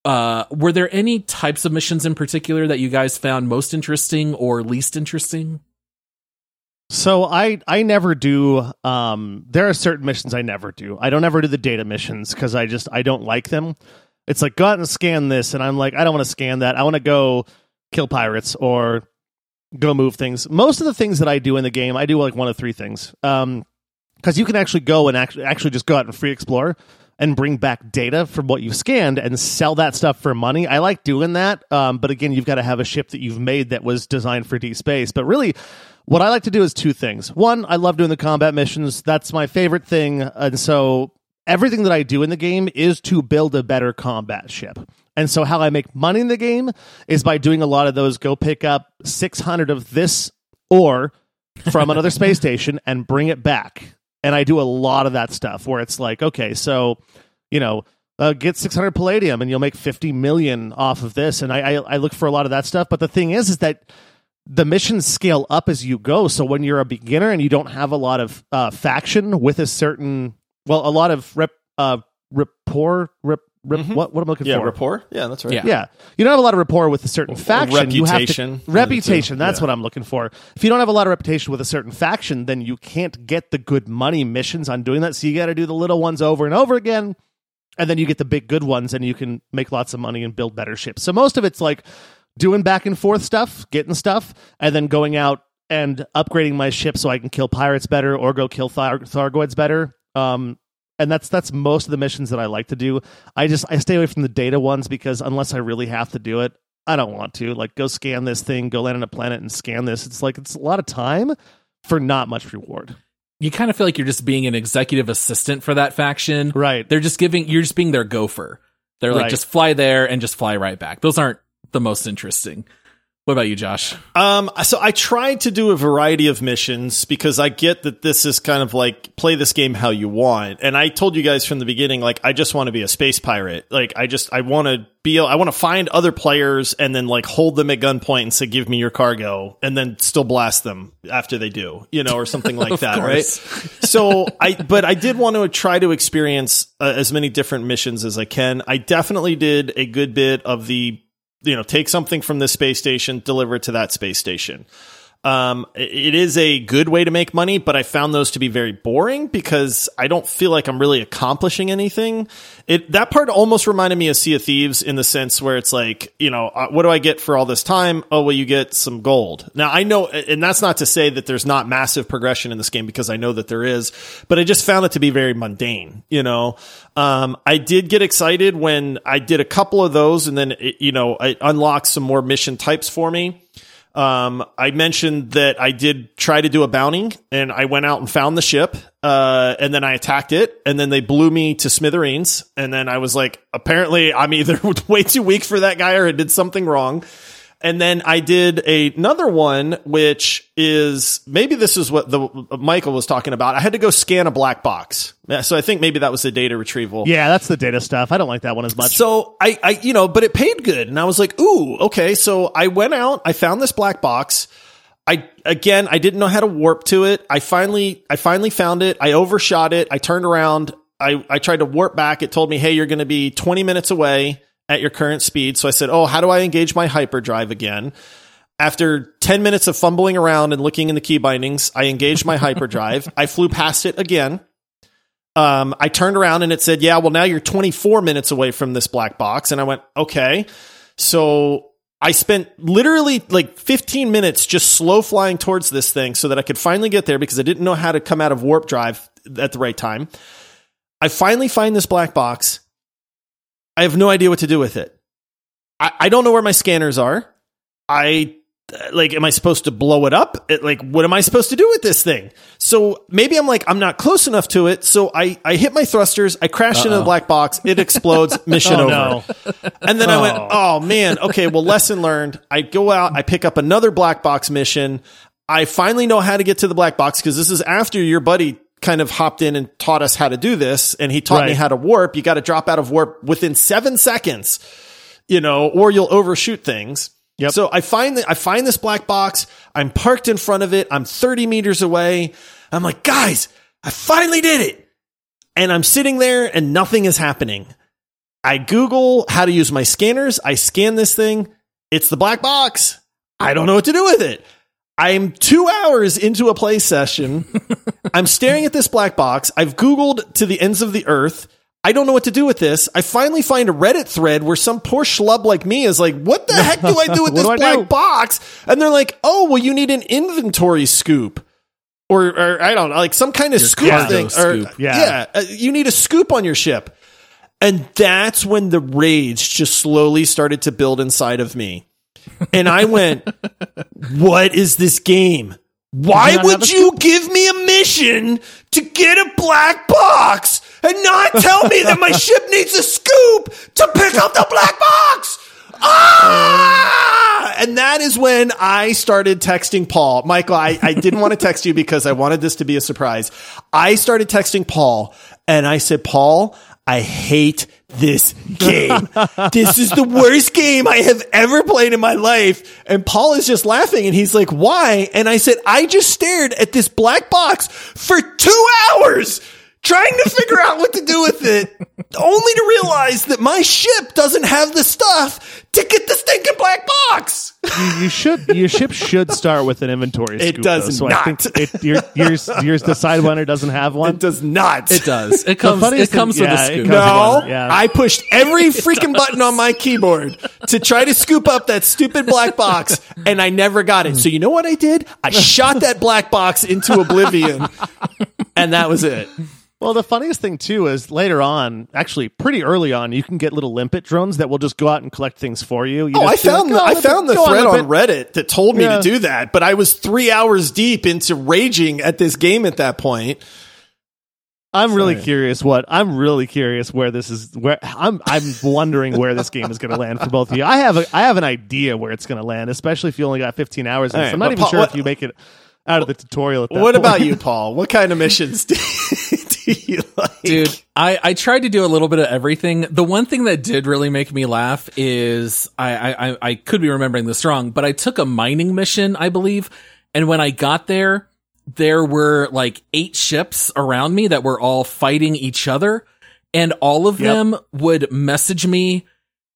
Uh, were there any types of missions in particular that you guys found most interesting or least interesting? So I I never do. Um, there are certain missions I never do. I don't ever do the data missions because I just I don't like them. It's like go out and scan this, and I'm like I don't want to scan that. I want to go kill pirates or go move things. Most of the things that I do in the game, I do like one of three things. Um, because you can actually go and actually actually just go out and free explore and bring back data from what you've scanned and sell that stuff for money. I like doing that. Um, but again, you've got to have a ship that you've made that was designed for deep space. But really, what I like to do is two things. One, I love doing the combat missions. That's my favorite thing. And so everything that I do in the game is to build a better combat ship. And so how I make money in the game is by doing a lot of those go pick up 600 of this ore from another space station and bring it back and I do a lot of that stuff where it's like, okay, so you know, uh, get 600 palladium and you'll make 50 million off of this, and I, I I look for a lot of that stuff. But the thing is, is that the missions scale up as you go. So when you're a beginner and you don't have a lot of uh, faction with a certain, well, a lot of rep, uh, rapport, rep, rep, Mhm. what, what am I looking Yeah, for? rapport. Yeah, that's right. Yeah. Yeah, you don't have a lot of rapport with a certain faction. You have to- reputation. One of the two. reputation. That's Yeah. what I'm looking for. If you don't have a lot of reputation with a certain faction, then you can't get the good money missions on doing that. So you got to do the little ones over and over again, and then you get the big good ones, and you can make lots of money and build better ships. So most of it's like doing back and forth stuff, getting stuff, and then going out and upgrading my ship so I can kill pirates better or go kill Thar- Thargoids better. Um, and that's that's most of the missions that I like to do. I just I stay away from the data ones because unless I really have to do it, I don't want to. Like go scan this thing, go land on a planet and scan this. It's like it's a lot of time for not much reward. You kind of feel like you're just being an executive assistant for that faction. Right. They're just giving, you're just being their gopher. They're like, Right. just fly there and just fly right back. Those aren't the most interesting. What about you, Josh? Um, so I tried to do a variety of missions because I get that this is kind of like play this game how you want. And I told you guys from the beginning, like, I just want to be a space pirate. Like, I just, I want to be, I want to find other players and then like hold them at gunpoint and say, give me your cargo and then still blast them after they do, you know, or something like that. Right. so I, but I did want to try to experience uh, as many different missions as I can. I definitely did a good bit of the, you know, take something from this space station, deliver it to that space station. Um, it is a good way to make money, but I found those to be very boring because I don't feel like I'm really accomplishing anything. It that part almost reminded me of Sea of Thieves in the sense where it's like, you know, uh, what do I get for all this time? Oh, well, you get some gold. Now I know, and that's not to say that there's not massive progression in this game because I know that there is, but I just found it to be very mundane. You know, um, I did get excited when I did a couple of those, and then it, you know, it unlocked some more mission types for me. Um, I mentioned that I did try to do a bounty and I went out and found the ship. Uh, and then I attacked it and then they blew me to smithereens. And then I was like, apparently I'm either way too weak for that guy or I did something wrong. And then I did another one, which is maybe this is what the Michael was talking about. I had to go scan a black box. So I think maybe that was the data retrieval. Yeah, that's the data stuff. I don't like that one as much. So I, I, you know, but it paid good. And I was like, ooh, okay. So I went out, I found this black box. I, again, I didn't know how to warp to it. I finally, I finally found it. I overshot it. I turned around. I, I tried to warp back. It told me, hey, you're going to be 20 minutes away at your current speed. So I said, oh, how do I engage my hyperdrive again? After 10 minutes of fumbling around and looking in the key bindings, I engaged my hyperdrive. I flew past it again. Um, I turned around and it said, yeah, well, now you're 24 minutes away from this black box. And I went, okay. So I spent literally like 15 minutes just slow flying towards this thing so that I could finally get there because I didn't know how to come out of warp drive at the right time. I finally find this black box. I have no idea what to do with it. I, I don't know where my scanners are. I like, am I supposed to blow it up? It, like, what am I supposed to do with this thing? So maybe I'm like, I'm not close enough to it. So I, I hit my thrusters. I crash into the black box. It explodes. Oh, mission Oh, over. no. And then I went, Oh. oh man, okay, well, lesson learned. I go out, I pick up another black box mission. I finally know how to get to the black box because this is after your buddy kind of hopped in and taught us how to do this. And he taught me how to warp. You got to drop out of warp within seven seconds, you know, or you'll overshoot things. Yep. So I find that I find this black box. I'm parked in front of it. I'm 30 meters away. I'm like, guys, I finally did it. And I'm sitting there and nothing is happening. I Google how to use my scanners. I scan this thing. It's the black box. I don't know what to do with it. I'm two hours into a play session. I'm staring at this black box. I've Googled to the ends of the earth. I don't know what to do with this. I finally find a Reddit thread where some poor schlub like me is like, what the heck do I do with this do black do? box? And they're like, oh, well, you need an inventory scoop. Or, or I don't know, like some kind of scoop cargo thing. Or. Yeah. yeah, uh, you need a scoop on your ship. And that's when the rage just slowly started to build inside of me. And I went, what is this game? Why would you give me a mission to get a black box and not tell me that my ship needs a scoop to pick up the black box? Ah! And that is when I started texting Paul. Michael, I, I didn't want to text you because I wanted this to be a surprise. I started texting Paul and I said, Paul, I hate this game. this is the worst game I have ever played in my life. And Paul is just laughing and he's like, why? And I said, I just stared at this black box for two hours trying to figure out what to do with it, only to realize that my ship doesn't have the stuff to get the stinking black box. you, you should your ship should start with an inventory. Scoop. It scoop, does though, so I not. think it, your, yours yours the sidewinder doesn't have one. It does not. It does. It comes. It funniest thing- comes with yeah, a scoop. No, yeah. I pushed every freaking button on my keyboard to try to scoop up that stupid black box, and I never got it. So you know what I did? I shot that black box into oblivion, and that was it. Well, the funniest thing too is later on, actually pretty early on, you can get little limpet drones that will just go out and collect things for you. You Oh, I found like, the, "Oh, I found the thread on Limpet." Reddit that told me Yeah. to do that, but I was three hours deep into raging at this game at that point. I'm really Sorry. curious what I'm really curious where this is where I'm I'm wondering where this game is going to land for both of you. I have a I have an idea where it's going to land, especially if you only got 15 hours. in All this. right, I'm not even Paul, sure what- if you make it out of the tutorial. At that What point. about you, Paul? What kind of missions do, do you like? Dude, I, I tried to do a little bit of everything. The one thing that did really make me laugh is I, I, I- could be remembering this wrong, but I took a mining mission, I believe. And when I got there, there were like eight ships around me that were all fighting each other. And all of Yep. them would message me,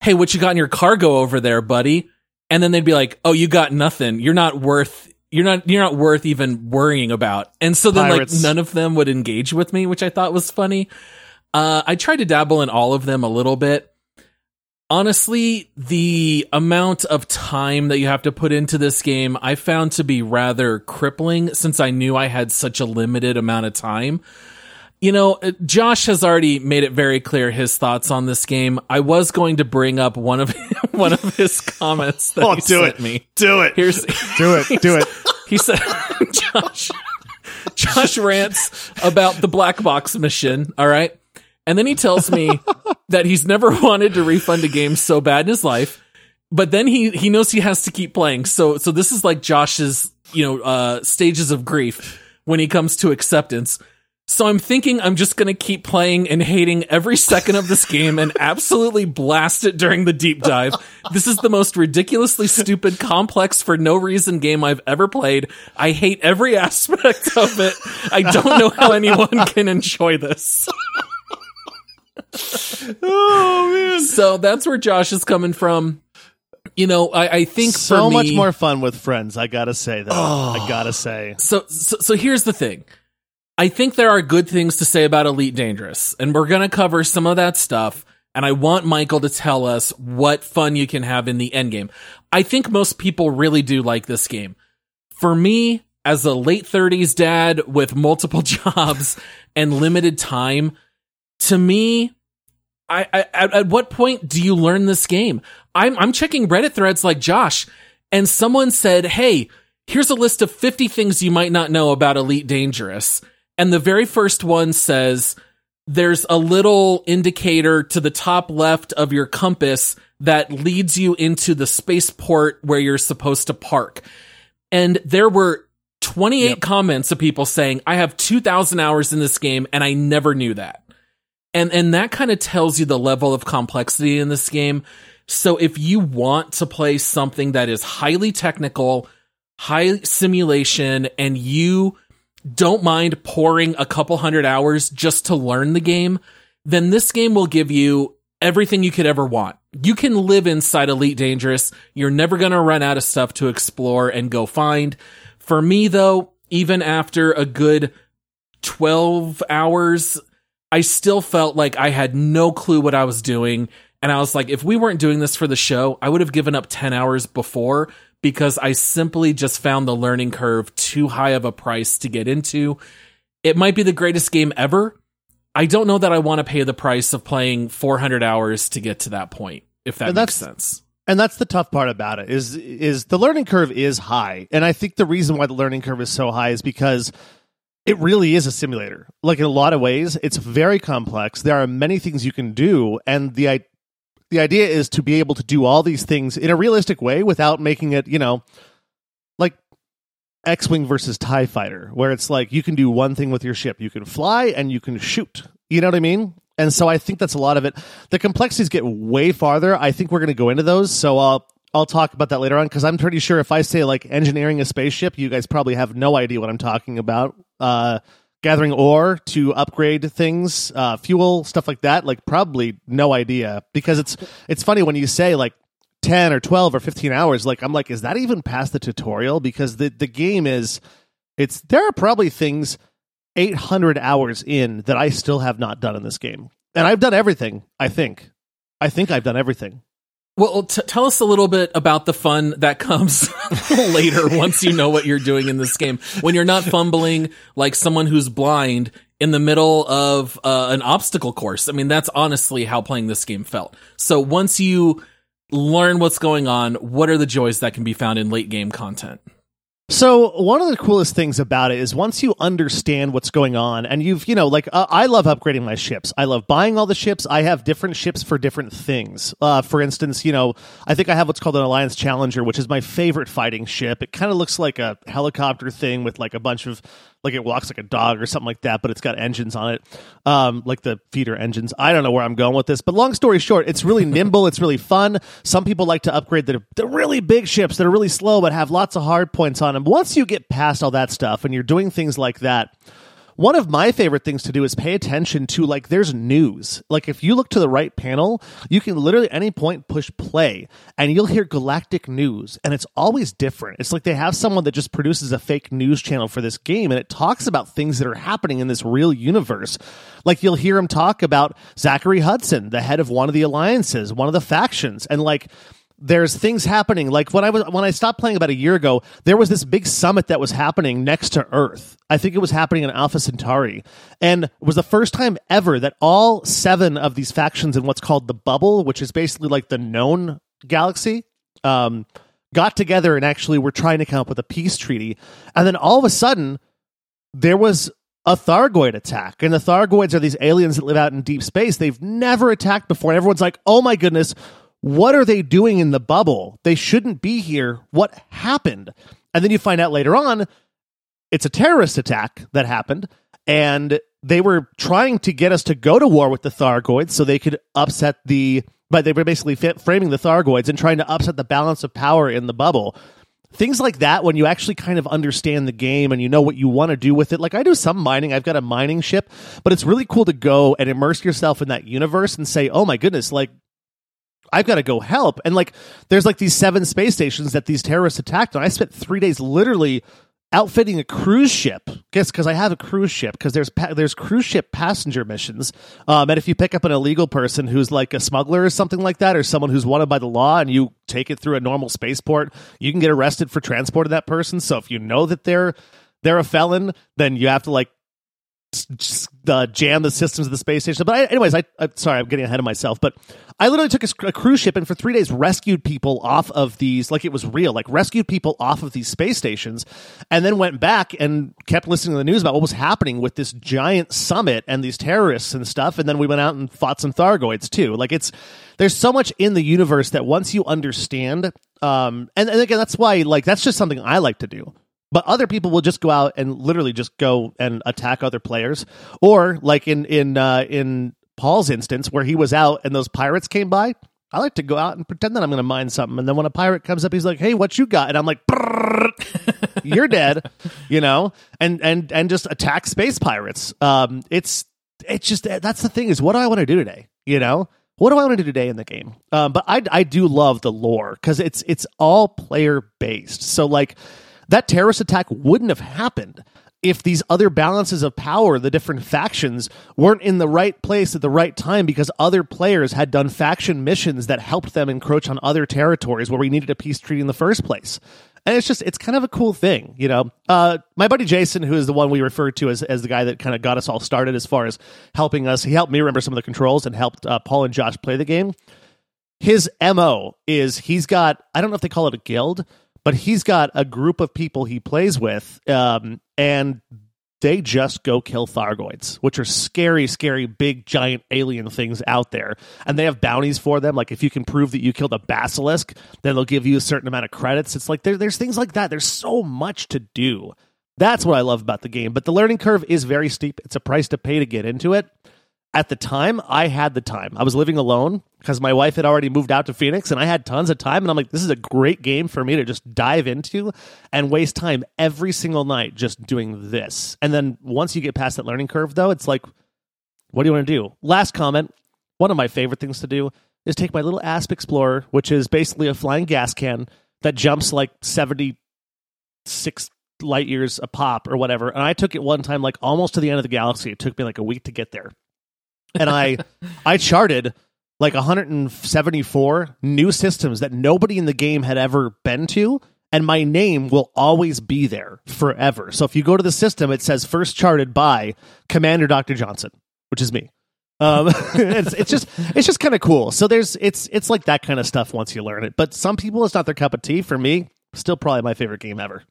Hey, what you got in your cargo over there, buddy? And then they'd be like, Oh, you got nothing. You're not worth, you're not, you're not worth even worrying about. And so then Pirates. like none of them would engage with me, which I thought was funny. Uh, I tried to dabble in all of them a little bit. Honestly, the amount of time that you have to put into this game, I found to be rather crippling since I knew I had such a limited amount of time. You know, uh, Josh has already made it very clear his thoughts on this game. I was going to bring up one of one of his comments that Oh, he do sent it. me. Do it. Here's Do it, do it. he said Josh Josh rants about the black box mission, all right? And then he tells me that he's never wanted to refund a game so bad in his life, but then he he knows he has to keep playing. So so this is like Josh's, you know, uh stages of grief when he comes to acceptance. So I'm thinking I'm just going to keep playing and hating every second of this game and absolutely blast it during the deep dive. This is the most ridiculously stupid, complex, for no reason game I've ever played. I hate every aspect of it. I don't know how anyone can enjoy this. Oh man. So that's where Josh is coming from. You know, I, I think so me, much more fun with friends. I gotta say though. Oh. I gotta say. so, so so here's the thing. I think there are good things to say about Elite Dangerous, and we're going to cover some of that stuff. And I want Michael to tell us what fun you can have in the end game. I think most people really do like this game. For me, as a late 30s dad with multiple jobs and limited time, to me, I, I at, at what point do you learn this game? I'm I'm checking Reddit threads like Josh, and someone said, "Hey, here's a list of 50 things you might not know about Elite Dangerous." And the very first one says there's a little indicator to the top left of your compass that leads you into the spaceport where you're supposed to park. And there were 28 comments of people saying, I have 2000 hours in this game and I never knew that. And, and that kind of tells you the level of complexity in this game. So if you want to play something that is highly technical, high simulation, and you don't mind pouring a couple hundred hours just to learn the game, then this game will give you everything you could ever want. You can live inside Elite Dangerous. You're never going to run out of stuff to explore and go find. For me though, even after a good 12 hours, I still felt like I had no clue what I was doing. And I was like, if we weren't doing this for the show, I would have given up 10 hours before because I simply just found the learning curve too high of a price to get into. It might be the greatest game ever. I don't know that I want to pay the price of playing 400 hours to get to that point, if that And makes sense. And that's the tough part about it is is the learning curve is high. And I think the reason why the learning curve is so high is because it really is a simulator. Like in a lot of ways, it's very complex. There are many things you can do and the i- the idea is to be able to do all these things in a realistic way without making it, you know, like X-wing versus TIE fighter where it's like you can do one thing with your ship. You can fly and you can shoot. You know what I mean? And so I think that's a lot of it. The complexities get way farther. I think we're going to go into those. So I'll I'll talk about that later on because I'm pretty sure if I say like engineering a spaceship, you guys probably have no idea what I'm talking about. Uh, gathering ore to upgrade things, uh, fuel, stuff like that. Like probably no idea. Because it's it's funny when you say like 10 or 12 or 15 hours like i'm like is that even past the tutorial? Because the the game is it's there are probably things 800 hours in that i still have not done in this game. And i've done everything i think. I think i've done everything Well, t- tell us a little bit about the fun that comes later once you know what you're doing in this game. When you're not fumbling like someone who's blind in the middle of uh, an obstacle course. I mean, that's honestly how playing this game felt. So once you learn what's going on, what are the joys that can be found in late game content? So one of the coolest things about it is once you understand what's going on, and you've you know like uh, I love upgrading my ships. I love buying all the ships. I have different ships for different things. Uh, for instance, you know I think I have what's called an Alliance Challenger, which is my favorite fighting ship. It kind of looks like a helicopter thing with like a bunch of like it walks like a dog or something like that, but it's got engines on it, um, like the feeder engines. I don't know where I'm going with this, but long story short, it's really nimble. It's really fun. Some people like to upgrade the, the really big ships that are really slow but have lots of hard points on them. Once you get past all that stuff and you're doing things like that, one of my favorite things to do is pay attention to like there's news. Like if you look to the right panel, you can literally any point push play and you'll hear galactic news and it's always different. It's like they have someone that just produces a fake news channel for this game and it talks about things that are happening in this real universe. Like you'll hear him talk about Zachary Hudson, the head of one of the alliances, one of the factions and like there's things happening like when i was when i stopped playing about a year ago there was this big summit that was happening next to earth i think it was happening in alpha centauri and it was the first time ever that all seven of these factions in what's called the bubble which is basically like the known galaxy um, got together and actually were trying to come up with a peace treaty and then all of a sudden there was a Thargoid attack. And the Thargoids are these aliens that live out in deep space. They've never attacked before. And everyone's like, oh my goodness, what are they doing in the bubble? They shouldn't be here. What happened? And then you find out later on it's a terrorist attack that happened. And they were trying to get us to go to war with the Thargoids so they could upset the. But they were basically framing the Thargoids and trying to upset the balance of power in the bubble things like that when you actually kind of understand the game and you know what you want to do with it like i do some mining i've got a mining ship but it's really cool to go and immerse yourself in that universe and say oh my goodness like i've got to go help and like there's like these seven space stations that these terrorists attacked and i spent three days literally outfitting a cruise ship. Guess because I have a cruise ship because there's pa- there's cruise ship passenger missions. Um, and if you pick up an illegal person who's like a smuggler or something like that, or someone who's wanted by the law, and you take it through a normal spaceport, you can get arrested for transporting that person. So if you know that they're they're a felon, then you have to like uh, jam the systems of the space station. But I, anyways, I, I sorry, I'm getting ahead of myself. But I literally took a, a cruise ship and for three days rescued people off of these, like it was real, like rescued people off of these space stations, and then went back and kept listening to the news about what was happening with this giant summit and these terrorists and stuff. And then we went out and fought some Thargoids too. Like it's there's so much in the universe that once you understand, um, and, and again, that's why like that's just something I like to do. But other people will just go out and literally just go and attack other players, or like in in uh, in Paul's instance where he was out and those pirates came by. I like to go out and pretend that I'm going to mine something, and then when a pirate comes up, he's like, "Hey, what you got?" And I'm like, "You're dead," you know, and and and just attack space pirates. Um, it's it's just that's the thing is, what do I want to do today? You know, what do I want to do today in the game? Um, but I I do love the lore because it's it's all player based. So like that terrorist attack wouldn't have happened if these other balances of power, the different factions, weren't in the right place at the right time because other players had done faction missions that helped them encroach on other territories where we needed a peace treaty in the first place. And it's just, it's kind of a cool thing, you know. Uh, my buddy Jason, who is the one we referred to as, as the guy that kind of got us all started as far as helping us, he helped me remember some of the controls and helped uh, Paul and Josh play the game. His MO is he's got, I don't know if they call it a guild, but he's got a group of people he plays with, um, and they just go kill Thargoids, which are scary, scary, big, giant alien things out there. And they have bounties for them. Like if you can prove that you killed a basilisk, then they'll give you a certain amount of credits. It's like there, there's things like that. There's so much to do. That's what I love about the game. But the learning curve is very steep. It's a price to pay to get into it at the time, I had the time. I was living alone because my wife had already moved out to Phoenix and I had tons of time. And I'm like, this is a great game for me to just dive into and waste time every single night just doing this. And then once you get past that learning curve, though, it's like, what do you want to do? Last comment one of my favorite things to do is take my little Asp Explorer, which is basically a flying gas can that jumps like 76 light years a pop or whatever. And I took it one time, like almost to the end of the galaxy. It took me like a week to get there and I I charted like 174 new systems that nobody in the game had ever been to and my name will always be there forever. So if you go to the system it says first charted by Commander Dr. Johnson, which is me. Um, it's, it's just it's just kind of cool. So there's it's it's like that kind of stuff once you learn it. But some people it's not their cup of tea. For me, still probably my favorite game ever.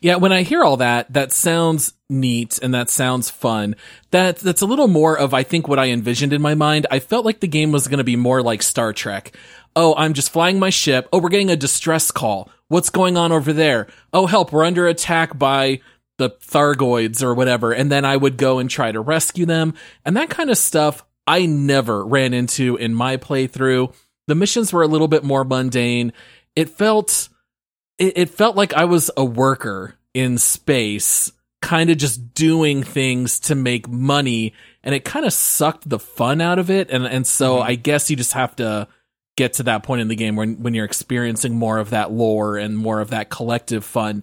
Yeah, when I hear all that, that sounds neat and that sounds fun. That that's a little more of I think what I envisioned in my mind. I felt like the game was going to be more like Star Trek. Oh, I'm just flying my ship. Oh, we're getting a distress call. What's going on over there? Oh, help, we're under attack by the Thargoids or whatever. And then I would go and try to rescue them. And that kind of stuff I never ran into in my playthrough. The missions were a little bit more mundane. It felt it, it felt like I was a worker in space, kind of just doing things to make money, and it kind of sucked the fun out of it. And and so mm-hmm. I guess you just have to get to that point in the game when when you're experiencing more of that lore and more of that collective fun.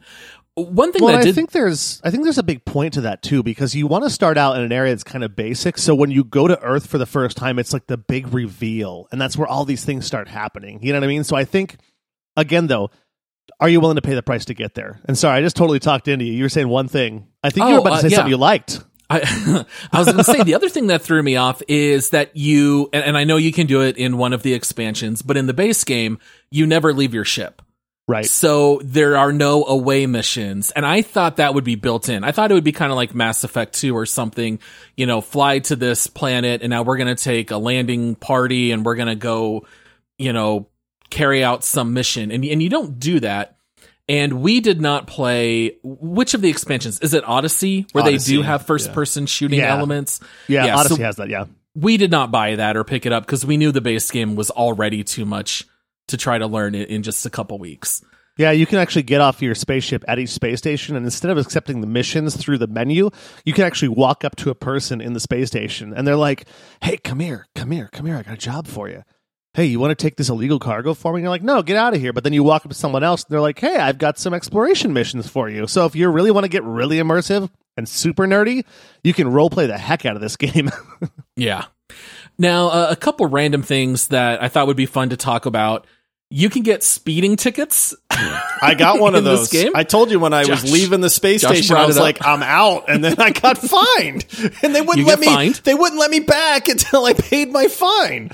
One thing well, I, I did... think there's I think there's a big point to that too because you want to start out in an area that's kind of basic. So when you go to Earth for the first time, it's like the big reveal, and that's where all these things start happening. You know what I mean? So I think again though are you willing to pay the price to get there? And sorry, I just totally talked into you. You were saying one thing. I think oh, you were about to oh, say uh, yeah. something you liked. I, I was going to say the other thing that threw me off is that you, and, and I know you can do it in one of the expansions, but in the base game, you never leave your ship. Right. So there are no away missions. And I thought that would be built in. I thought it would be kind of like Mass Effect 2 or something, you know, fly to this planet and now we're going to take a landing party and we're going to go, you know, carry out some mission. And, and you don't do that. And we did not play which of the expansions? Is it Odyssey where Odyssey, they do have first yeah. person shooting yeah. elements? Yeah, yeah Odyssey so has that, yeah. We did not buy that or pick it up because we knew the base game was already too much to try to learn it in just a couple weeks. Yeah, you can actually get off your spaceship at each space station, and instead of accepting the missions through the menu, you can actually walk up to a person in the space station, and they're like, "Hey, come here, come here, come here! I got a job for you." Hey, you want to take this illegal cargo for me? And you're like, no, get out of here. But then you walk up to someone else and they're like, hey, I've got some exploration missions for you. So if you really want to get really immersive and super nerdy, you can role play the heck out of this game. yeah. Now, uh, a couple random things that I thought would be fun to talk about. You can get speeding tickets. I got one of those. Game? I told you when I Josh, was leaving the space Josh station, I was like, "I'm out," and then I got fined, and they wouldn't let me. Fined? They wouldn't let me back until I paid my fine.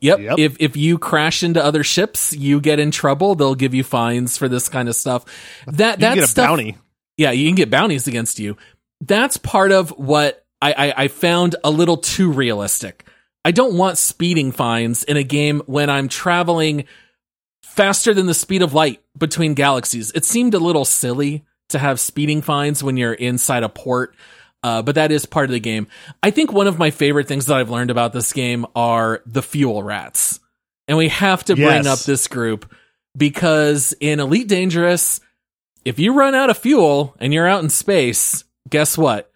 Yep. yep. If if you crash into other ships, you get in trouble. They'll give you fines for this kind of stuff. That that's get stuff, bounty. Yeah, you can get bounties against you. That's part of what I, I, I found a little too realistic. I don't want speeding fines in a game when I'm traveling faster than the speed of light between galaxies. It seemed a little silly to have speeding fines when you're inside a port uh, but that is part of the game. I think one of my favorite things that I've learned about this game are the fuel rats. And we have to bring yes. up this group because in Elite Dangerous, if you run out of fuel and you're out in space, guess what?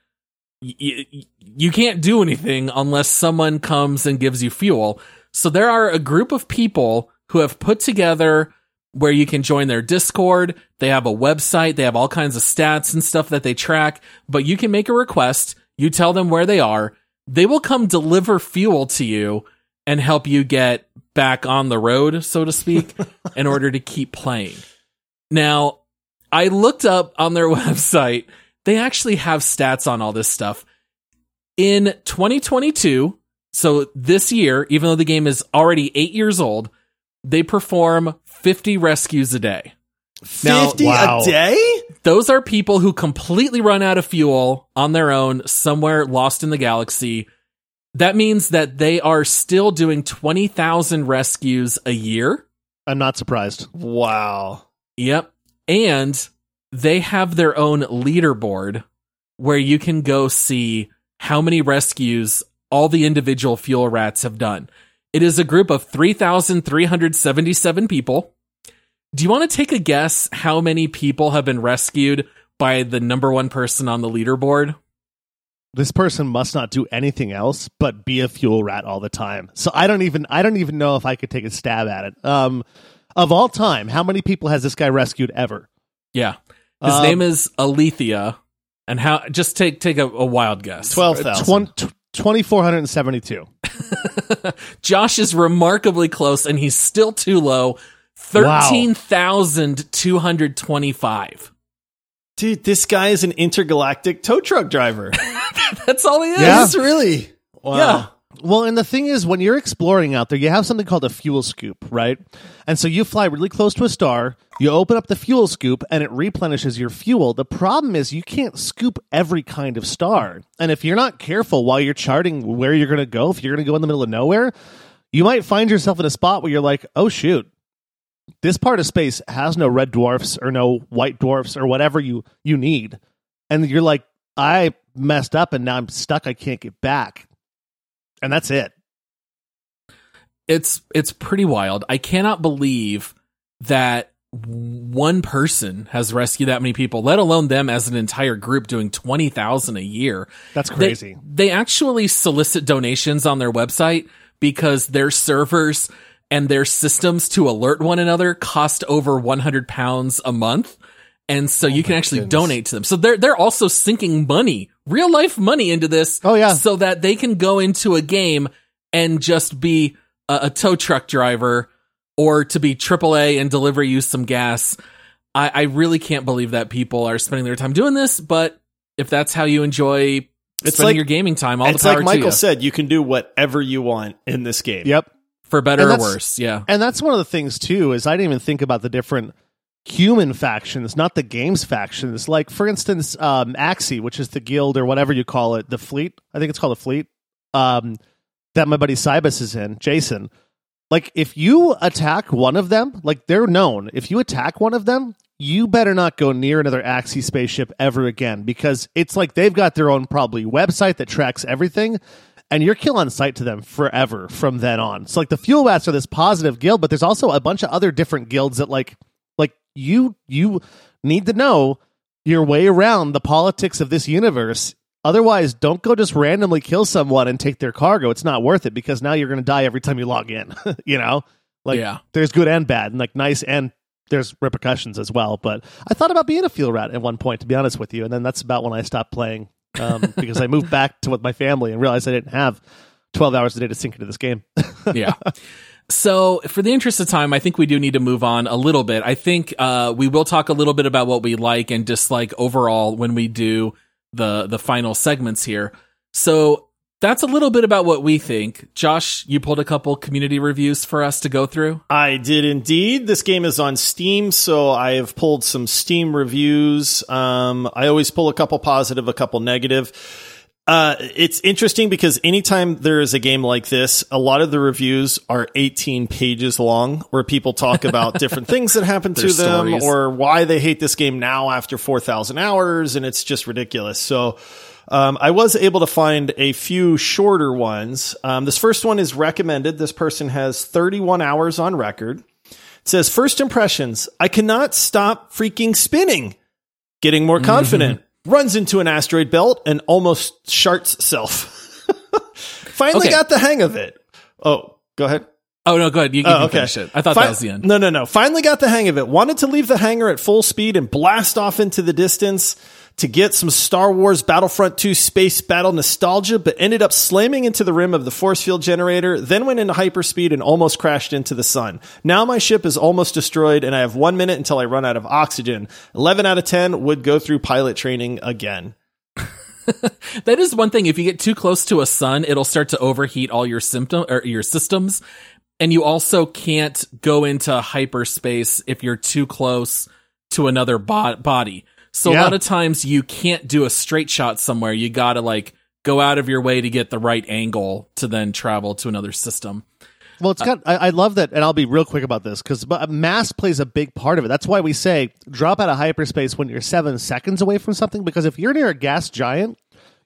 Y- you can't do anything unless someone comes and gives you fuel. So there are a group of people who have put together where you can join their Discord. They have a website. They have all kinds of stats and stuff that they track, but you can make a request. You tell them where they are. They will come deliver fuel to you and help you get back on the road, so to speak, in order to keep playing. Now, I looked up on their website. They actually have stats on all this stuff. In 2022, so this year, even though the game is already eight years old, they perform 50 rescues a day. Now- 50 Wow. a day? Those are people who completely run out of fuel on their own somewhere lost in the galaxy. That means that they are still doing 20,000 rescues a year. I'm not surprised. Wow. Yep. And they have their own leaderboard where you can go see how many rescues all the individual fuel rats have done. It is a group of 3,377 people. Do you want to take a guess how many people have been rescued by the number one person on the leaderboard? This person must not do anything else but be a fuel rat all the time. So I don't even I don't even know if I could take a stab at it. Um, of all time, how many people has this guy rescued ever? Yeah. His Um, name is Alethea. And how, just take, take a, a wild guess. 12,000. Twen- tw- 2472. Josh is remarkably close and he's still too low. 13,225. Dude, this guy is an intergalactic tow truck driver. That's all he is. Yeah. Really? Wow. Yeah. Well, and the thing is, when you're exploring out there, you have something called a fuel scoop, right? And so you fly really close to a star, you open up the fuel scoop, and it replenishes your fuel. The problem is, you can't scoop every kind of star. And if you're not careful while you're charting where you're going to go, if you're going to go in the middle of nowhere, you might find yourself in a spot where you're like, oh, shoot. This part of space has no red dwarfs or no white dwarfs or whatever you, you need. And you're like, I messed up and now I'm stuck. I can't get back. And that's it. It's, it's pretty wild. I cannot believe that one person has rescued that many people, let alone them as an entire group doing 20,000 a year. That's crazy. They, actually solicit donations on their website because their servers and their systems to alert one another cost over 100 pounds a month. And so oh you can actually goodness. donate to them. So they're, they're also sinking money, real life money into this. Oh, yeah. So that they can go into a game and just be a, a tow truck driver or to be AAA and deliver you some gas. I, I really can't believe that people are spending their time doing this, but if that's how you enjoy It's spending like- your gaming time, all it's the power like Michael to you. said, you can do whatever you want in this game. Yep. for better or worse. Yeah. And that's one of the things too is I didn't even think about the different human factions, not the games factions. Like for instance, um, AXI, which is the guild or whatever you call it, the fleet. I think it's called a fleet. Um, that my buddy Cybus is in, Jason. Like if you attack one of them, like they're known. If you attack one of them, you better not go near another AXI spaceship ever again because it's like they've got their own probably website that tracks everything and you're kill on sight to them forever from then on. So like the fuel rats are this positive guild, but there's also a bunch of other different guilds that like you you need to know your way around the politics of this universe. Otherwise, don't go just randomly kill someone and take their cargo. It's not worth it because now you're going to die every time you log in. you know, like Yeah. there's good and bad, and like nice and there's repercussions as well. But I thought about being a fuel rat at one point, to be honest with you, and then that's about when I stopped playing um, because I moved back to with my family and realized I didn't have 12 hours a day to sink into this game. yeah. So, for the interest of time, I think we do need to move on a little bit. I think uh, we will talk a little bit about what we like and dislike overall when we do the the final segments here. So that's a little bit about what we think. Josh, you pulled a couple community reviews for us to go through. I did indeed. This game is on Steam, so I have pulled some Steam reviews. Um, I always pull a couple positive, a couple negative. Uh, it's interesting because anytime there is a game like this, a lot of the reviews are 18 pages long where people talk about different things that happened to them stories. or why they hate this game now after 4,000 hours. And it's just ridiculous. So, um, I was able to find a few shorter ones. Um, this first one is recommended. This person has 31 hours on record. It says, First impressions, I cannot stop freaking spinning. Getting more confident. Runs into an asteroid belt and almost sharts self. Finally Okay. got the hang of it. Oh, go ahead. Oh no, go ahead. You, you Oh, can okay. finish it. I thought Fi- that was the end. No, no, no. Finally got the hang of it. Wanted to leave the hangar at full speed and blast off into the distance to get some Star Wars Battlefront 2 space battle nostalgia, but ended up slamming into the rim of the force field generator, then went into hyperspeed and almost crashed into the sun. Now my ship is almost destroyed and I have one minute until I run out of oxygen. 11 out of 10 would go through pilot training again. That is one thing. If you get too close to a sun, it'll start to overheat all your symptom or your systems. And you also can't go into hyperspace if you're too close to another bo- body. So a lot of times you can't do a straight shot somewhere. You gotta like go out of your way to get the right angle to then travel to another system. Well, it's uh, got. I, I love that, and I'll be real quick about this because mass plays a big part of it. That's why we say drop out of hyperspace when you're seven seconds away from something. Because if you're near a gas giant,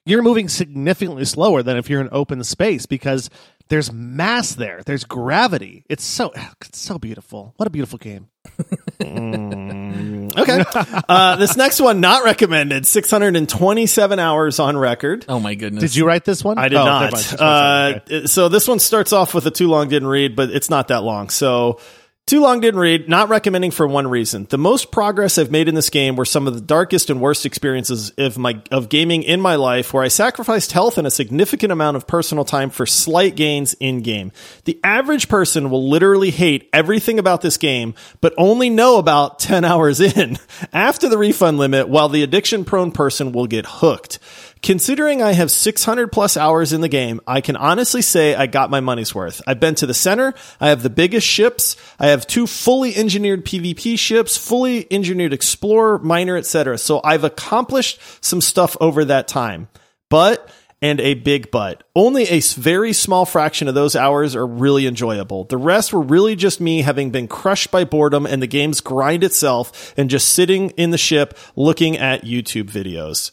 you're moving significantly slower than if you're in open space because there's mass there. There's gravity. It's so it's so beautiful. What a beautiful game. Mm, Okay. uh, this next one, not recommended. 627 hours on record. Oh my goodness. Did you write this one? I did Oh, not. Uh, Okay. So this one starts off with a too long didn't read, but it's not that long. So too long didn't read. Not recommending for one reason. The most progress I've made in this game were some of the darkest and worst experiences of my of gaming in my life, where I sacrificed health and a significant amount of personal time for slight gains in game. The average person will literally hate everything about this game, but only know about 10 hours in after the refund limit, while the addiction prone person will get hooked. Considering I have 600 plus hours in the game, I can honestly say I got my money's worth. I've been to the center. I have the biggest ships. I have two fully engineered PvP ships, fully engineered explorer, miner, etc. So I've accomplished some stuff over that time. But and a big but. Only a very small fraction of those hours are really enjoyable. The rest were really just me having been crushed by boredom and the game's grind itself and just sitting in the ship looking at YouTube videos.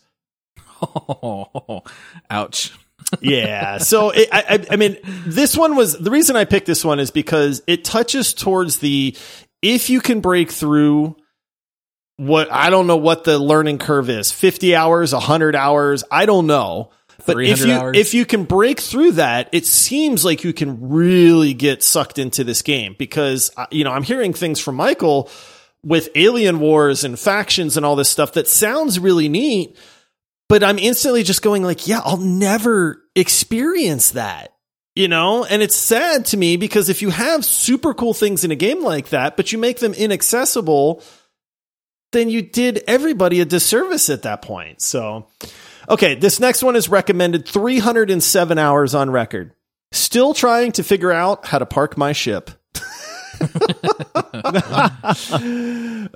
Ouch. yeah. So it, I, I, I mean, this one was the reason I picked this one is because it touches towards the if you can break through what I don't know what the learning curve is 50 hours, 100 hours, I don't know. But if you hours? if you can break through that, it seems like you can really get sucked into this game because uh, you know I'm hearing things from Michael with alien wars and factions and all this stuff that sounds really neat but I'm instantly just going like, yeah, I'll never experience that. You know, and it's sad to me because if you have super cool things in a game like that, but you make them inaccessible, then you did everybody a disservice at that point. So, okay, this next one is recommended 307 hours on record. Still trying to figure out how to park my ship.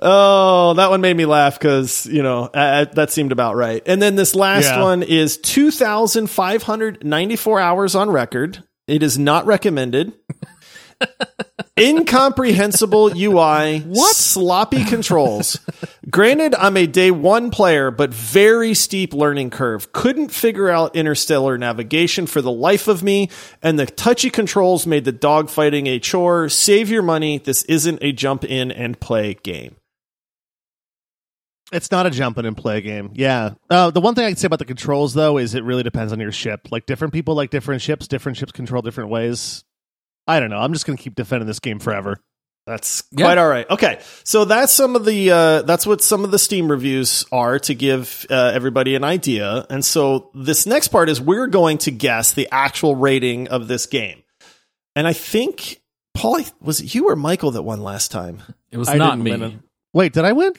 Oh, that one made me laugh because you know uh, that seemed about right. And then this last Yeah. one is two thousand five hundred ninety four hours on record. It is not recommended. Incomprehensible UI, what sloppy controls. Granted, I'm a day one player, but very steep learning curve. Couldn't figure out interstellar navigation for the life of me, and the touchy controls made the dogfighting a chore. Save your money. This isn't a jump in and play game. It's not a jump in and play game. Yeah. Uh, the one thing I can say about the controls, though, is it really depends on your ship. Like different people like different ships. Different ships control different ways. I don't know. I'm just going to keep defending this game forever. That's Yeah. quite all right. Okay, so that's some of the uh, that's what some of the Steam reviews are to give uh, everybody an idea. And so this next part is we're going to guess the actual rating of this game. And I think Paul was it you or Michael that won last time. It was I not didn't me. win. Wait, did I win?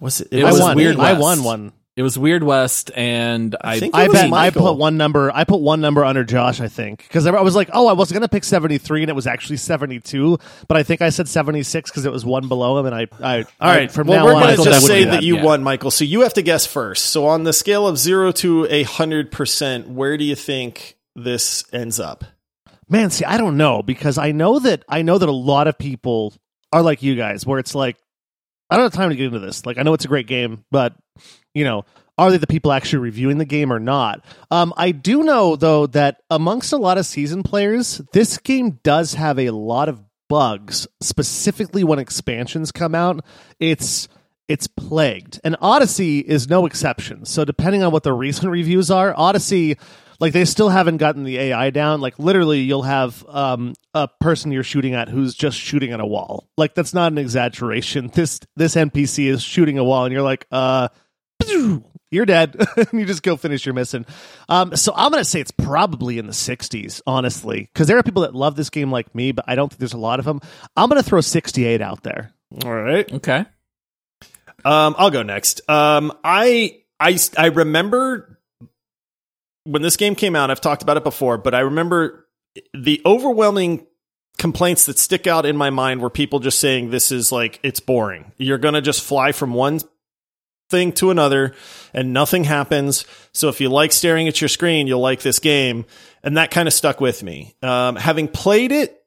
Was it? It I was won. Weird I won one. It was Weird West, and I, I think I bet I put one number. I put one number under Josh. I think because I was like, oh, I was going to pick 73, and it was actually 72. But I think I said 76 because it was one below him, and I. I All right. From well, now we're on, gonna thought just would say be that you yeah. won, Michael. So you have to guess first. So on the scale of zero to a hundred percent, where do you think this ends up? Man, see, I don't know because I know that I know that a lot of people are like you guys, where it's like I don't have time to get into this. Like, I know it's a great game, but you know, are they the people actually reviewing the game or not? Um, I do know though that amongst a lot of season players, this game does have a lot of bugs, specifically when expansions come out. It's it's plagued, and Odyssey is no exception. So, depending on what the recent reviews are, Odyssey like they still haven't gotten the AI down. Like literally, you'll have um, a person you're shooting at who's just shooting at a wall. Like that's not an exaggeration. This this NPC is shooting a wall, and you're like, uh, you're dead. you just go finish your mission. Um, so I'm gonna say it's probably in the 60s, honestly, because there are people that love this game like me, but I don't think there's a lot of them. I'm gonna throw 68 out there. All right. Okay. Um, I'll go next. Um, I I I remember when this game came out. I've talked about it before, but I remember the overwhelming complaints that stick out in my mind were people just saying this is like it's boring. You're gonna just fly from one thing to another and nothing happens. So if you like staring at your screen, you'll like this game. And that kind of stuck with me. Um, having played it,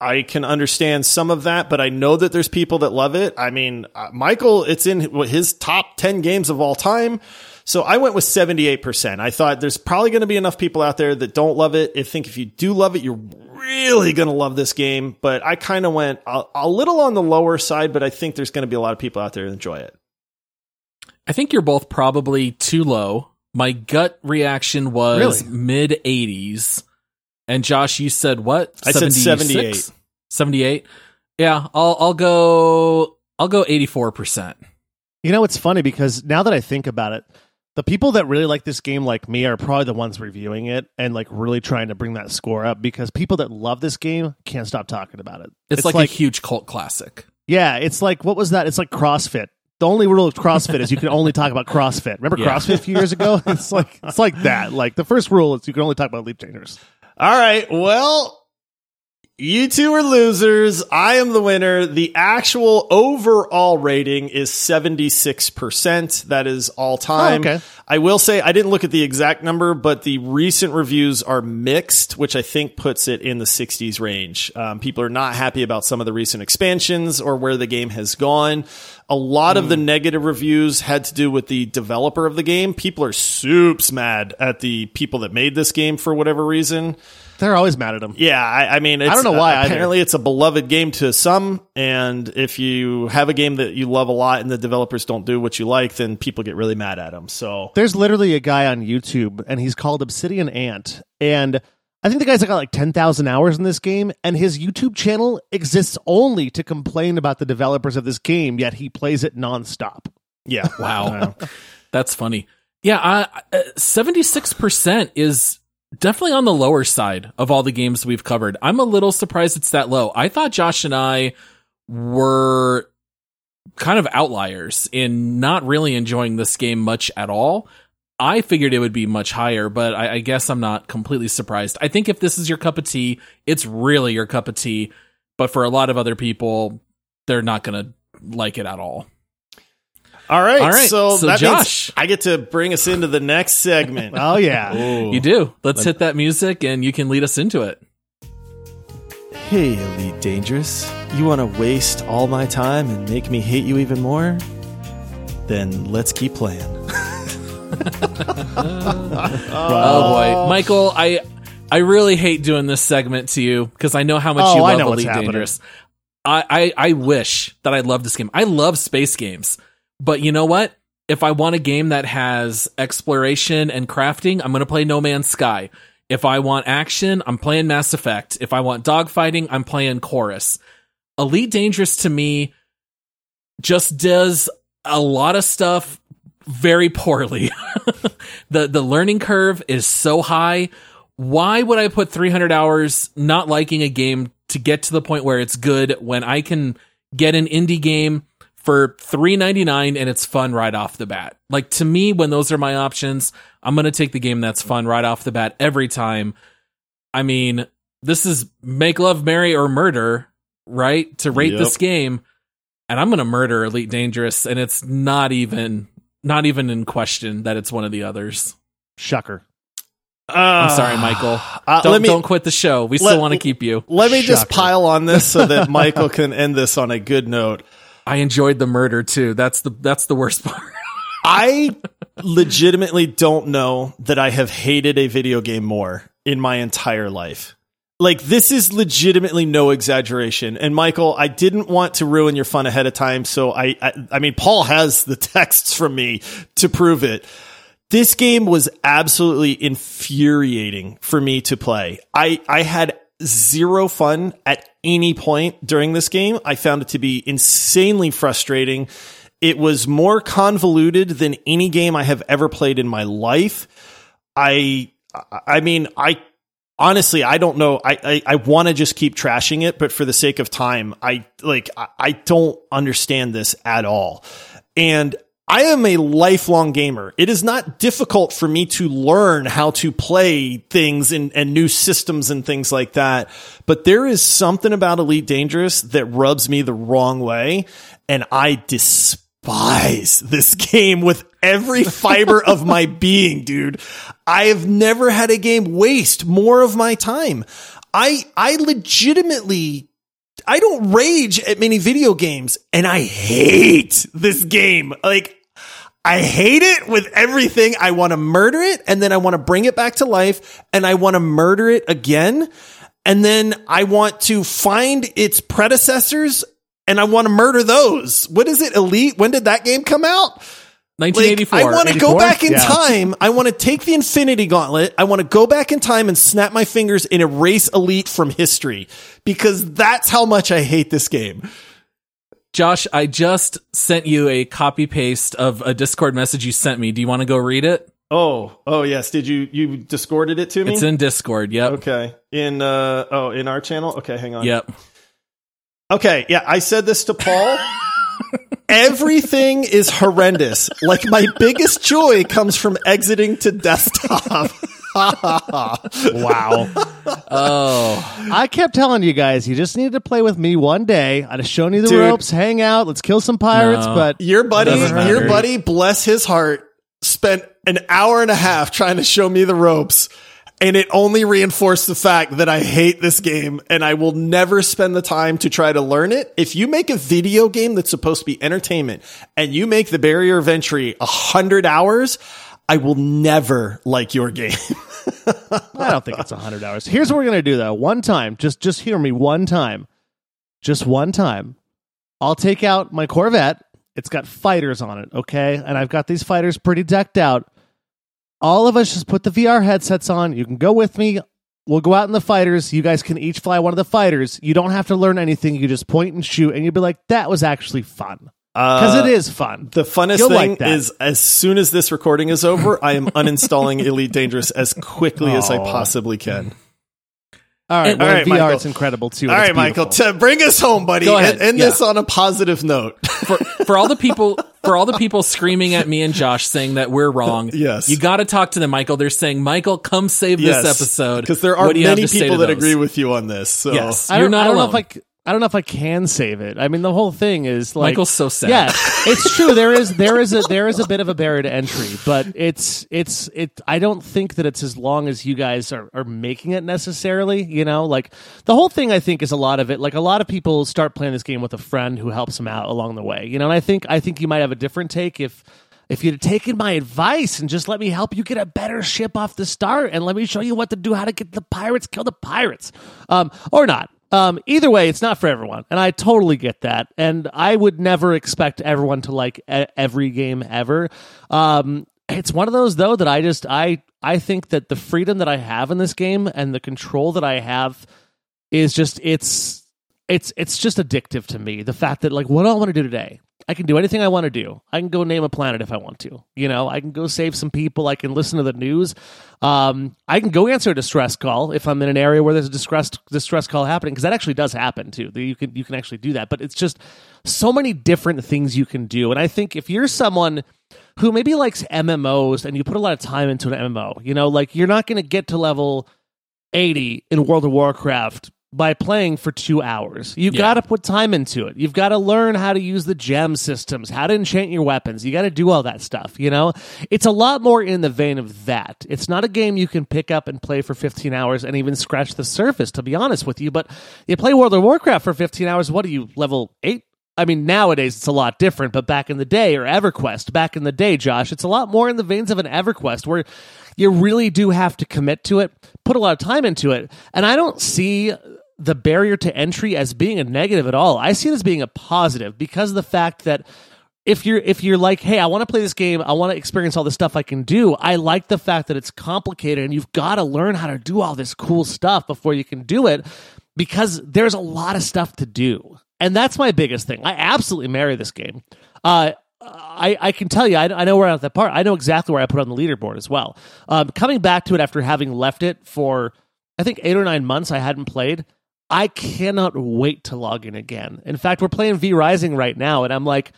I can understand some of that, but I know that there's people that love it. I mean, uh, Michael, it's in his top 10 games of all time. So I went with 78%. I thought there's probably going to be enough people out there that don't love it. I think if you do love it, you're really going to love this game. But I kind of went a, a, little on the lower side, but I think there's going to be a lot of people out there that enjoy it. I think you're both probably too low. My gut reaction was Really? mid 80s. And Josh, you said what? I said 78. 78. Yeah, I'll I'll go I'll go 84%. You know, it's funny because now that I think about it, the people that really like this game, like me, are probably the ones reviewing it and like really trying to bring that score up because people that love this game can't stop talking about it. It's, like, a huge cult classic. yeah, it's like what was that? It's like CrossFit. The only rule of CrossFit is you can only talk about CrossFit. Remember Yeah. CrossFit a few years ago? It's like it's like that. Like the first rule is you can only talk about leap changers. All right. Well, you two are losers. I am the winner. The actual overall rating is 76%. That is all time. Oh, okay. I will say I didn't look at the exact number, but the recent reviews are mixed, which I think puts it in the 60s range. Um, people are not happy about some of the recent expansions or where the game has gone. A lot of the Hmm. negative reviews had to do with the developer of the game. People are soups mad at the people that made this game for whatever reason. They're always mad at him. Yeah, I, I mean, it's, I don't know why uh, either. apparently, it's a beloved game to some, and if you have a game that you love a lot and the developers don't do what you like, then people get really mad at them. So, There's literally a guy on YouTube, and he's called Obsidian Ant, and I think the guy's got like ten thousand hours in this game, and his YouTube channel exists only to complain about the developers of this game. Yet he plays it nonstop. yeah, Wow. That's funny. Yeah, uh, 76% is definitely on the lower side of all the games we've covered. I'm a little surprised it's that low. I thought Josh and I were kind of outliers in not really enjoying this game much at all. I figured it would be much higher, but I, I guess I'm not completely surprised. I think if this is your cup of tea, it's really your cup of tea. But for a lot of other people, they're not going to like it at all. All right, All right, So, so that Josh. means I get to bring us into the next segment. Oh yeah, Ooh. You do. Let's hit that music and you can lead us into it. Hey, Elite Dangerous. You want to waste all my time and make me hate you even more? Then let's keep playing. Oh boy, Michael, I I really hate doing this segment to you because I know how much Oh, you I love know what's Elite happening. Dangerous. I, I I wish that I loved this game. I love space games, but you know what? If I want a game that has exploration and crafting, I'm going to play No Man's Sky. If I want action, I'm playing Mass Effect. If I want dogfighting, I'm playing Chorus. Elite Dangerous to me just does a lot of stuff very poorly. the the learning curve is so high. Why would I put 300 hours not liking a game to get to the point where it's good when I can get an indie game for 3.99 and it's fun right off the bat? Like to me when those are my options, I'm going to take the game that's fun right off the bat every time. I mean, this is make love marry or murder, right? To rate Yep. this game and I'm going to murder Elite Dangerous and it's not even not even in question that it's one of the others. shocker. I'm sorry, Michael. Uh, Don't, let me don't quit the show. We still want to keep you. let me just pile on this so that Michael can end this on a good note. I enjoyed the murder too. That's the that's the worst part. I legitimately don't know that I have hated a video game more in my entire life. Like this is legitimately no exaggeration. And Michael, I didn't want to ruin your fun ahead of time, so I I, I mean Paul has the texts from me to prove it. this game was absolutely infuriating for me to play. I, I had zero fun at any point during this game. I found it to be insanely frustrating. It was more convoluted than any game I have ever played in my life. I, I mean, I honestly, I don't know. I, I, I want to just keep trashing it, but for the sake of time, I like, I, I don't understand this at all. And I am a lifelong gamer. It is not difficult for me to learn how to play things and, and new systems and things like that. But there is something about Elite Dangerous that rubs me the wrong way. And I despise this game with every fiber of my being, dude. I have never had a game waste more of my time. I, I legitimately I don't rage at many video games and I hate this game. Like I hate it with everything. I want to murder it and then I want to bring it back to life and I want to murder it again. And then I want to find its predecessors and I want to murder those. What is it? Elite? When did that game come out? 1984. Like, I want to go back in Yeah. time. I want to take the Infinity Gauntlet. I want to go back in time and snap my fingers and erase Elite from history because that's how much I hate this game. Josh, I just sent you a copy paste of a Discord message you sent me. Do you want to go read it? Oh, oh yes. Did you you discorded it to me? It's in Discord. Yep. okay. In uh oh, in our channel. Okay, hang on. Yep. Okay, yeah, I said this to Paul. Everything is horrendous. Like my biggest joy comes from exiting to desktop. Wow. Oh, I kept telling you guys, you just needed to play with me one day. I'd have shown you the Dude. ropes, hang out, let's kill some pirates. No. But Your buddy, your buddy, bless his heart, spent an hour and a half trying to show me the ropes. And it only reinforced the fact that I hate this game and I will never spend the time to try to learn it. If you make a video game that's supposed to be entertainment and you make the barrier of entry a hundred hours, I will never like your game. I don't think it's hundred hours. Here's what we're gonna do though. One time, just just hear me. One time, just one time. I'll take out my Corvette. It's got fighters on it, okay, and I've got these fighters pretty decked out. All of us just put the VR headsets on. You can go with me. We'll go out in the fighters. You guys can each fly one of the fighters. You don't have to learn anything. You just point and shoot, and you'll be like, "That was actually fun." Because Uh, it is fun. The funnest You'll thing like that. is as soon as this recording is over, I am uninstalling Elite Dangerous as quickly as I possibly can. All right, And- well, All right, VR, Michael. it's incredible too. All right, It's Michael, to bring us home, buddy. Go ahead. End, end Yeah. this on a positive note. for for all the people for all the people screaming at me and Josh saying that we're wrong. Yes. you got to talk to them, Michael. They're saying, Michael, come save this episode because there are What do many people that those? agree with you on this. So Yes. I You're don't, not I don't know if I, c- I don't know if I can save it. I mean, the whole thing is like Michael's so sad. Yeah, it's true. There is there is a there is a bit of a barrier to entry, but it's it's it. I don't think that it's as long as you guys are are making it necessarily. You know, like the whole thing. I think is a lot of it. Like a lot of people start playing this game with a friend who helps them out along the way. You know, and I think I think you might have a different take if. If you'd have taken my advice and just let me help you get a better ship off the start and let me show you what to do, how to get the pirates, kill the pirates, um, or not. Um, either way, it's not for everyone, and I totally get that. And I would never expect everyone to like every game ever. Um, it's one of those though that I just I I think that the freedom that I have in this game and the control that I have is just it's it's it's just addictive to me. The fact that like what do I want to do today? I can do anything I want to do. I can go name a planet if I want to. You know, I can go save some people. I can listen to the news. Um, I can go answer a distress call if I'm in an area where there's a distress distress call happening because that actually does happen too. You can you can actually do that, but it's just so many different things you can do. And I think if you're someone who maybe likes MMOs and you put a lot of time into an MMO, you know, like you're not going to get to level 80 in World of Warcraft by playing for two hours. You Yeah. got to put time into it. You've got to learn how to use the gem systems, how to enchant your weapons. You got to do all that stuff, you know? It's a lot more in the vein of that. It's not a game you can pick up and play for 15 hours and even scratch the surface, to be honest with you. But you play World of Warcraft for 15 hours, what are you, level 8? I mean, nowadays it's a lot different, but back in the day, or EverQuest, back in the day, Josh, it's a lot more in the veins of an EverQuest where you really do have to commit to it, put a lot of time into it. And I don't see the barrier to entry as being a negative at all. I see it as being a positive because of the fact that if you're if you're like, hey, I want to play this game, I want to experience all the stuff I can do. I like the fact that it's complicated and you've got to learn how to do all this cool stuff before you can do it because there's a lot of stuff to do. And that's my biggest thing. I absolutely marry this game. Uh, I, I can tell you, I, I know where I'm at that part. I know exactly where I put on the leaderboard as well. Um, coming back to it after having left it for, I think, eight or nine months, I hadn't played. I cannot wait to log in again. In fact, we're playing V Rising right now, and I'm like,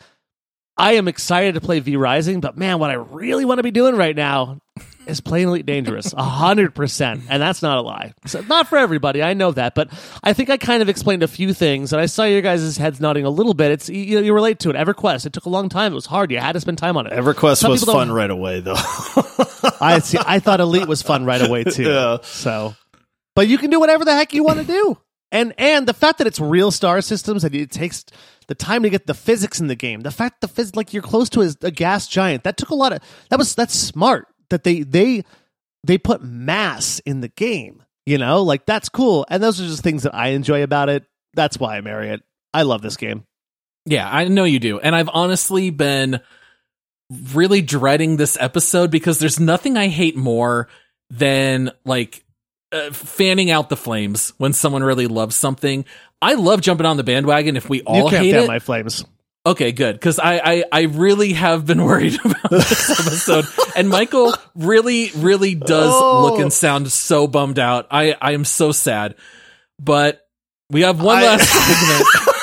I am excited to play V Rising, but man, what I really want to be doing right now is playing Elite Dangerous, hundred percent, and that's not a lie. So not for everybody, I know that, but I think I kind of explained a few things, and I saw your guys' heads nodding a little bit. It's you, you relate to it. EverQuest, it took a long time. It was hard. You had to spend time on it. EverQuest Some was fun right away, though. I see. I thought Elite was fun right away too. Yeah. So, but you can do whatever the heck you want to do, and and the fact that it's real star systems and it takes the time to get the physics in the game. The fact the phys- like you're close to a, a gas giant that took a lot of that was that's smart that they they they put mass in the game. You know, like that's cool, and those are just things that I enjoy about it. That's why I marry it. I love this game. Yeah, I know you do. And I've honestly been really dreading this episode because there's nothing I hate more than like uh, fanning out the flames when someone really loves something. I love jumping on the bandwagon if we all can't hate it. my flames. Okay, good. Because I, I, I really have been worried about this episode. and Michael really, really does Oh. look and sound so bummed out. I, I am so sad. But we have one I- last segment.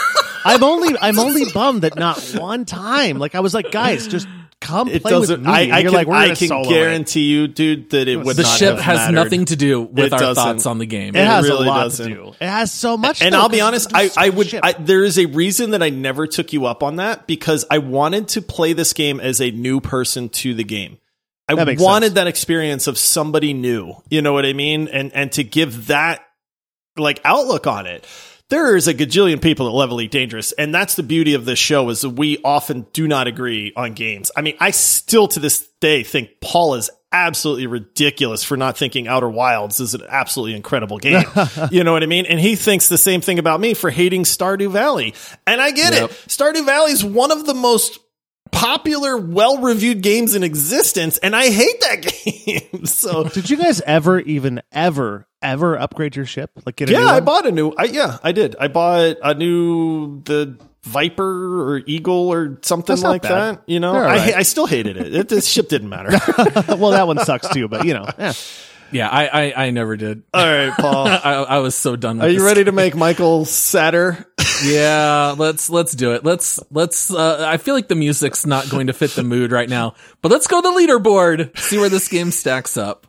I'm only I'm only bummed that not one time. Like I was like, guys, just come It play with doesn't. me. I, And I you're can, like, we're I can solo it. guarantee you, dude, that it would the not ship have has mattered. nothing to do with It our doesn't. thoughts on the game. It has really a lot doesn't. to do. It has so much. And though, I'll be honest, I, I would. I, there is a reason that I never took you up on that because I wanted to play this game as a new person to the game. I That makes wanted sense. that experience of somebody new. You know what I mean? And and to give that like outlook on it. There is a gajillion people that love Elite Dangerous, and that's the beauty of this show is that we often do not agree on games. I mean, I still to this day think Paul is absolutely ridiculous for not thinking Outer Wilds is an absolutely incredible game. you know what I mean? And he thinks the same thing about me for hating Stardew Valley. And I get Yep. it. Stardew Valley is one of the most popular, well-reviewed games in existence, and I hate that game. so Did you guys ever even ever ever upgrade your ship? Like get a yeah, I bought a new. I, yeah, I did. I bought a new the Viper or Eagle or something That's like that. You know, They're I I still hated it. it. This ship didn't matter. well, that one sucks too, but you know, yeah. Yeah, I, I, I never did. All right, Paul. I, I was so done with Are you ready to make Michael sadder? yeah let's let's do it let's let's uh i feel like the music's not going to fit the mood right now but let's go to the leaderboard see where this game stacks up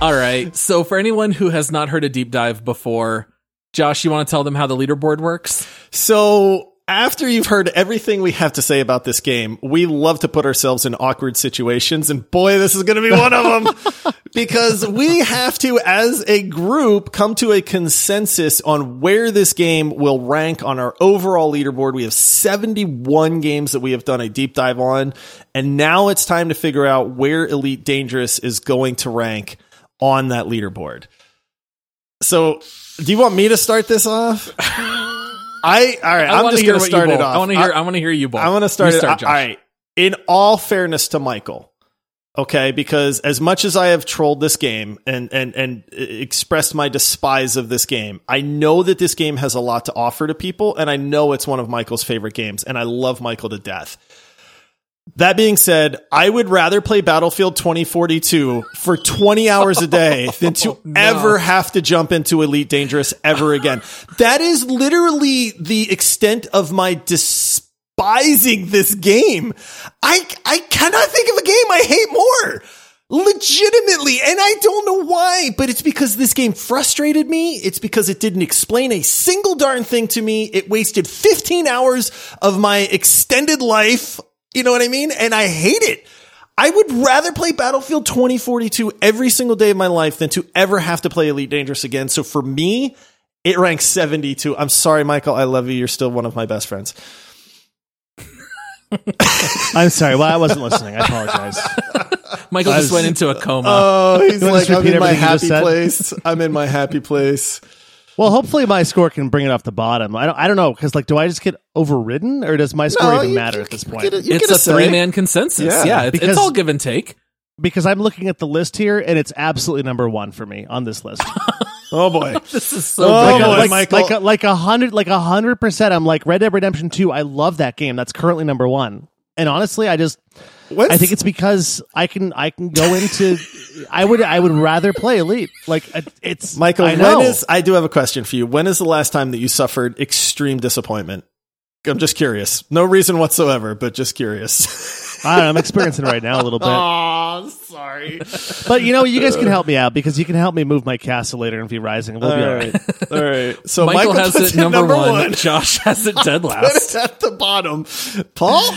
all right so for anyone who has not heard a deep dive before josh you want to tell them how the leaderboard works So after you've heard everything we have to say about this game, we love to put ourselves in awkward situations. And boy, this is going to be one of them because we have to, as a group, come to a consensus on where this game will rank on our overall leaderboard. We have 71 games that we have done a deep dive on. And now it's time to figure out where Elite Dangerous is going to rank on that leaderboard. So do you want me to start this off? I all right. I I'm just going to start it off. I want to hear. I, want to hear you both. I want to start You it. start, all Josh. right. In all fairness to Michael, okay, because as much as I have trolled this game and and and expressed my despise of this game, I know that this game has a lot to offer to people, and I know it's one of Michael's favorite games, and I love Michael to death. That being said, I would rather play Battlefield 2042 for 20 hours a day than to ever have to jump into Elite Dangerous ever again. That is literally the extent of my despising this game. I, I cannot think of a game I hate more. Legitimately, and I don't know why, but it's because this game frustrated me. It's because it didn't explain a single darn thing to me. It wasted 15 hours of my extended life. You know what I mean? And I hate it. I would rather play Battlefield 2042 every single day of my life than to ever have to play Elite Dangerous again. So for me, it ranks 72. I'm sorry, Michael. I love you. You're still one of my best friends. I'm sorry. Well, I wasn't listening. I apologize. Michael I just was- went into a coma. Oh, he's like, I'm in my everything you just happy place. I'm in my happy place. Well, hopefully my score can bring it off the bottom. I don't. I don't know because like, do I just get overridden or does my score even you- matter you- at this you point? get a- you it's get a say. three man consensus. Yeah, Yeah, it's, because- it's all give and take. because I'm looking at the list here and it's absolutely number one for me on this list. Oh boy. This is so Oh, like, boy, like, Michael. like a, like a hundred like a hundred percent. I'm like Red Dead Redemption Two. I love that game. That's currently number one. And honestly, I just When's- I think it's because I can I can go into I would I would rather play Elite. Like uh, it's Michael, I know. when is I do have a question for you. When is the last time that you suffered extreme disappointment? I'm just curious. No reason whatsoever, but just curious. I don't know, I'm experiencing it right now a little bit. oh, sorry. But you know, you guys can help me out because you can help me move my castle later in V Rising. We'll All be all right. right. All right. So Michael, Michael, has puts it number, number one. one. Josh has it dead Put last. it at the bottom. Paul?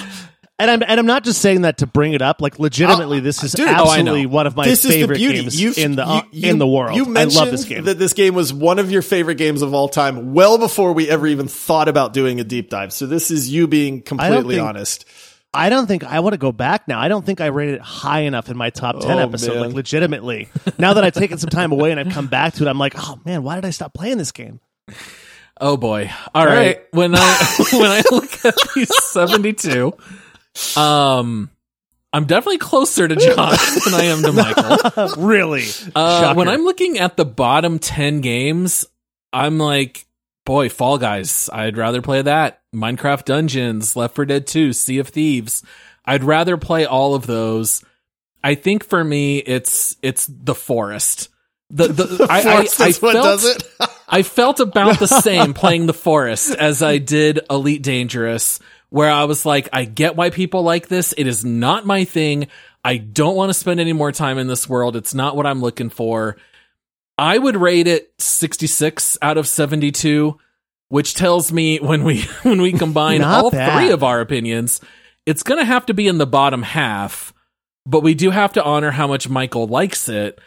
And I'm and I'm not just saying that to bring it up. Like legitimately, this is dude, oh, I know. absolutely one of my this favorite is the beauty. games You've- in the you- uh, you- in the world. You I mentioned love this game. that this game was one of your favorite games of all time, well before we ever even thought about doing a deep dive. So this is you being completely think- honest. I don't think I want to go back now. I don't think I rated it high enough in my top ten Oh, episode. man. Like legitimately, now that I've taken some time away and I've come back to it, I'm like, oh man, why did I stop playing this game? Oh boy. All right. right. When I when I look at these 72, um I'm definitely closer to Josh than I am to Michael. really? Uh, when I'm looking at the bottom 10 games, I'm like, boy, Fall Guys. I'd rather play that. Minecraft Dungeons, Left 4 Dead 2, Sea of Thieves. I'd rather play all of those. I think for me, it's it's the forest. The the, I, I, Force I is what felt does it. I felt about the same playing the forest as I did Elite Dangerous, where I was like, I get why people like this. It is not my thing. I don't want to spend any more time in this world. It's not what I'm looking for. I would rate it 66 out of 72, which tells me when we when we combine all bad. three of our opinions, it's going to have to be in the bottom half, but we do have to honor how much Michael likes it.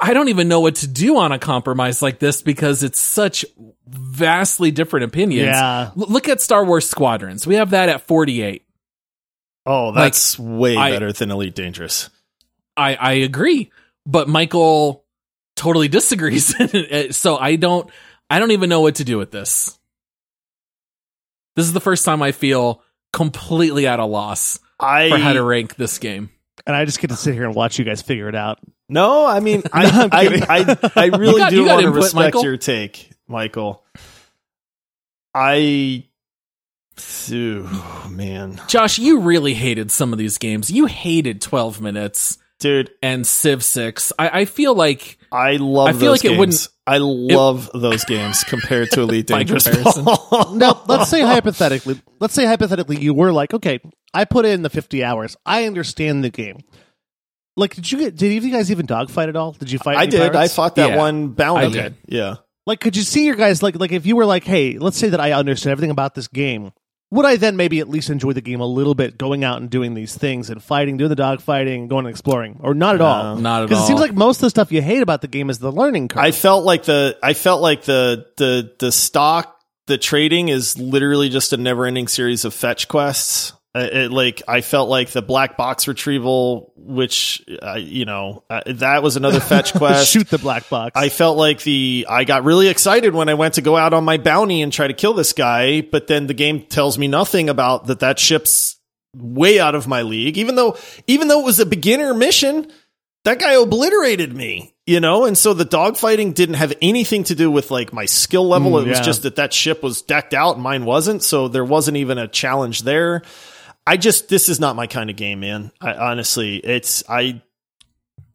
I don't even know what to do on a compromise like this because it's such vastly different opinions. Yeah. L- look at Star Wars Squadrons. We have that at 48. Oh, that's way I- better than Elite Dangerous. I I agree, but Michael totally disagrees. so I don't I don't even know what to do with this. This is the first time I feel completely at a loss I for how to rank this game. And I just get to sit here and watch you guys figure it out. No, I mean, I, No, I'm I. I, I really got- do you got want to respect Michael. your take, Michael. I, oh, man, Josh, you really hated some of these games. You hated 12 minutes dude, and Civ 6. I, I feel like I love. I feel those like it games. wouldn't- I love those games compared to Elite Dangerous. comparison. Paul. No, let's say hypothetically, let's say hypothetically you were like, okay, I put in the 50 hours. I understand the game. Like, did you get, did you guys even dogfight at all? Did you fight? I any did. I fought that Yeah, one bounty. I did. Yeah. Like, could you see your guys, like, like if you were like, hey, let's say that I understood everything about this game, would I then maybe at least enjoy the game a little bit going out and doing these things and fighting, doing the dog fighting, going and exploring? Or not at all? not at all. Because it seems like most of the stuff you hate about the game is the learning curve. I felt like the I felt like the the the stock the trading is literally just a never ending series of fetch quests. Uh, it, like I felt like the black box retrieval, which uh, you know uh, that was another fetch quest. Shoot the black box. I felt like the I got really excited when I went to go out on my bounty and try to kill this guy, but then the game tells me nothing about that that ship's way out of my league even though even though it was a beginner mission that guy obliterated me you know and so the dogfighting didn't have anything to do with like my skill level Mm, it was yeah. just that that ship was decked out and mine wasn't so there wasn't even a challenge there i just this is not my kind of game man I, honestly it's i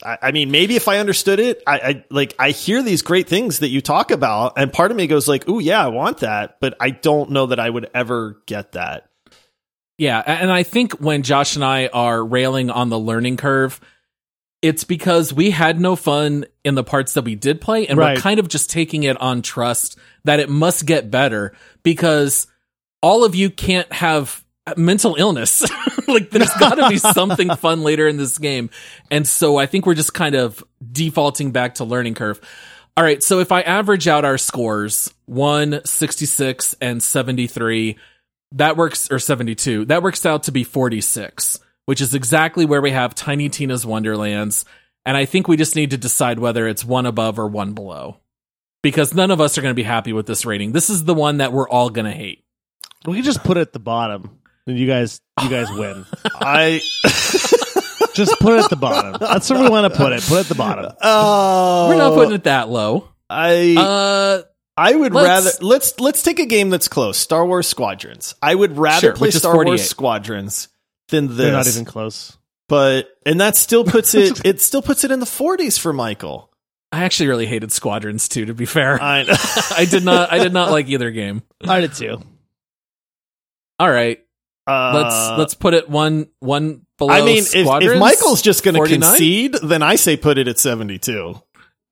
I I mean, maybe if I understood it, I, I like I hear these great things that you talk about, and part of me goes like, "Ooh, yeah, I want that," but I don't know that I would ever get that. Yeah, and I think when Josh and I are railing on the learning curve, it's because we had no fun in the parts that we did play, and Right. we're kind of just taking it on trust that it must get better because all of you can't have Uh, mental illness. like there's got to be something fun later in this game. And so I think we're just kind of defaulting back to learning curve. All right, so if I average out our scores, 1, 66 and 73, that works or 72. That works out to be 46. which is exactly where we have Tiny Tina's Wonderlands. And I think we just need to decide whether it's one above or one below. Because none of us are going to be happy with this rating. This is the one that we're all going to hate. We can just put it at the bottom, and you guys, you guys win. I just put it at the bottom. That's where we want to put it. Put it at the bottom. uh, We're not putting it that low. I Uh, I would let's- rather let's let's take a game that's close. Star Wars Squadrons. I would rather Sure, play which is Star 48. Wars Squadrons than this. They're not even close. but and that still puts it it still puts it in the 40s for Michael. I actually really hated Squadrons too, to be fair. I I did not I did not like either game. I did too. All right. Uh, Let's let's put it one one below I mean, if, if Michael's just going to concede, then I say put it at 72.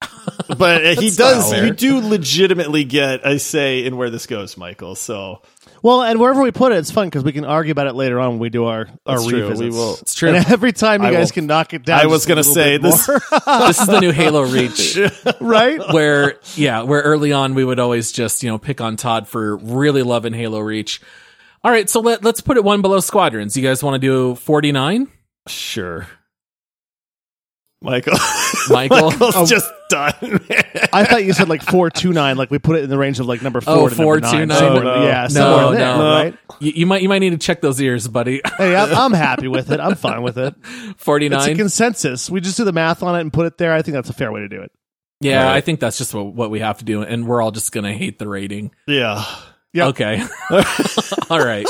but uh, he does, fair. you do legitimately get a say in where this goes, Michael. So Well, and wherever we put it, it's fun because we can argue about it later on when we do our our That's true. We will- It's true. And every time you I guys will- can knock it down. I was going to say this. this is the new Halo Reach. right? where yeah, where early on we would always just, you know, pick on Todd for really loving Halo Reach. All right, so let, let's put it one below Squadrons. You guys want to do 49? Sure. Michael. Michael? Michael's Oh. just done. I thought you said like four two nine, like we put it in the range of like number oh, four Oh, to number nine. 429. Somewhere- No, no. yeah, No, there, no. right? You, you might you might need to check those ears, buddy. Hey, I'm, I'm happy with it. I'm fine with it. It's a 49. consensus. We just do the math on it and put it there. I think that's a fair way to do it. yeah, Right. I think that's just what, what we have to do and we're all just going to hate the rating. yeah. Yep. Okay. all right.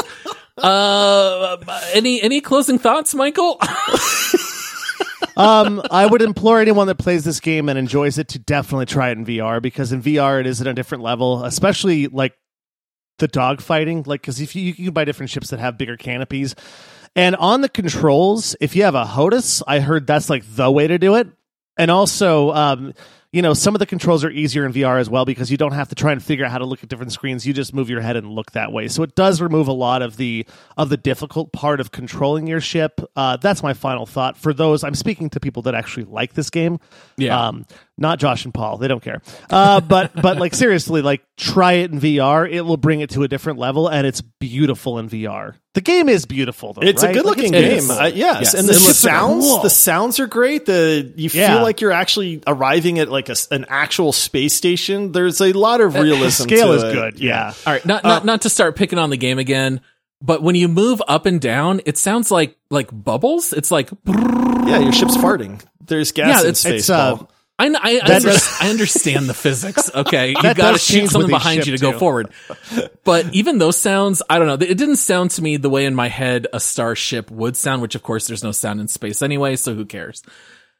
Uh any any closing thoughts, Michael? Um, I would implore anyone that plays this game and enjoys it to definitely try it in VR because in VR it is at a different level, especially like the dog fighting. Like, because if you, you can buy different ships that have bigger canopies, and on the controls, if you have a HOTAS, I heard that's like the way to do it. And also, um, you know, some of the controls are easier in VR as well because you don't have to try and figure out how to look at different screens. You just move your head and look that way. So it does remove a lot of the of the difficult part of controlling your ship. Uh, that's my final thought for those. I'm speaking to people that actually like this game. Yeah. Um, not Josh and Paul. They don't care. Uh, but but like seriously, like try it in VR. It will bring it to a different level, and it's beautiful in VR. The game is beautiful, though. It's right? a good looking It game. is. Uh, yes. Yes. and the It sounds, cool. the sounds are great. The you Yeah. feel like you're actually arriving at like a s an actual space station. There's a lot of the realism. scale to is it. good. Yeah. All right, not not not to start picking on the game again, but when you move up and down, it sounds like like bubbles. It's like yeah. Your ship's farting. There's gas Yeah, in it's- space. it's, uh, Paul. I, I, I, under- I understand the physics. Okay, you got to shoot something behind you to ship, go forward. But even those sounds, I don't know. It didn't sound to me the way in my head a starship would sound. Which of course, there's no sound in space anyway, so who cares?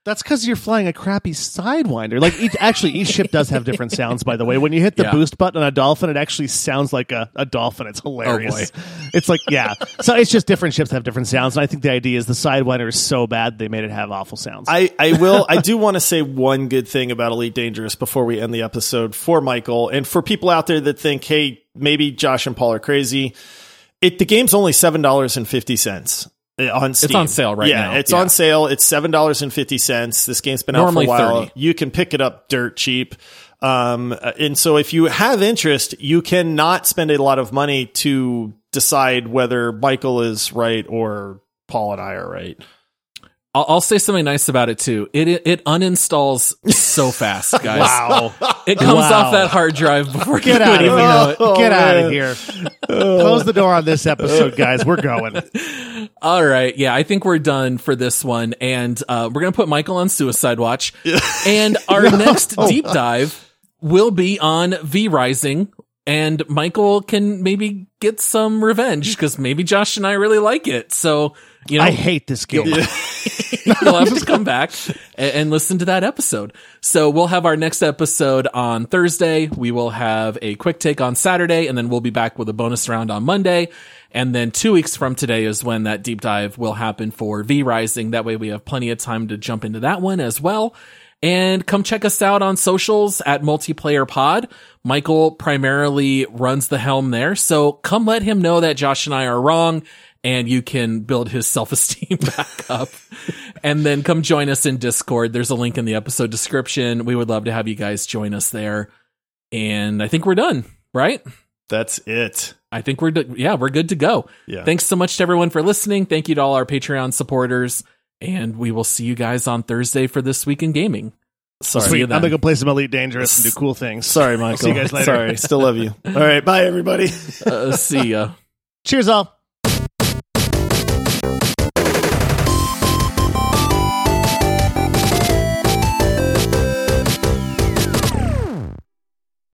That's because you're flying a crappy sidewinder. Like each, actually, each ship does have different sounds. By the way, when you hit the Yeah. boost button on a dolphin, it actually sounds like a, a dolphin. It's hilarious. Oh, boy. It's like yeah. So it's just different ships have different sounds, and I think the idea is the sidewinder is so bad they made it have awful sounds. I, I will I do want to say one good thing about Elite Dangerous before we end the episode for Michael and for people out there that think, hey, maybe Josh and Paul are crazy. It the game's only seven dollars and fifty cents on Steam. on sale right yeah, now. it's Yeah. on sale. It's seven dollars and fifty cents. This game's been Normally out for a while. 30. You can pick it up dirt cheap. Um, and so if you have interest, you cannot spend a lot of money to decide whether Michael is right or Paul and I are right. I'll, I'll say something nice about it too. It it, it uninstalls so fast, guys. wow. It comes Wow. off that hard drive before Get you out of even here. know it. Oh, Get out of here. Close the door on this episode, guys. We're going. All right. Yeah, I think we're done for this one. And uh, we're going to put Michael on Suicide Watch. and our next deep dive will be on V Rising. And Michael can maybe get some revenge because maybe Josh and I really like it. So, you know, I hate this game. you'll have to come back and, and listen to that episode. So we'll have our next episode on Thursday. We will have a quick take on Saturday, and then we'll be back with a bonus round on Monday. And then two weeks from today is when that deep dive will happen for V Rising. That way we have plenty of time to jump into that one as well. And come check us out on socials at Multiplayer Pod. Michael primarily runs the helm there. So come let him know that Josh and I are wrong and you can build his self-esteem back up. and then come join us in Discord. There's a link in the episode description. We would love to have you guys join us there. And I think we're done, right? That's it. I think we're do- yeah we're good to go. Yeah. Thanks so much to everyone for listening. Thank you to all our Patreon supporters, and we will see you guys on Thursday for this week in gaming. Sorry. You I'm gonna go play some Elite Dangerous and do cool things. Sorry, Michael. see you guys later. Sorry. Still love you. All right. Bye, everybody. Uh, see ya. Cheers, all.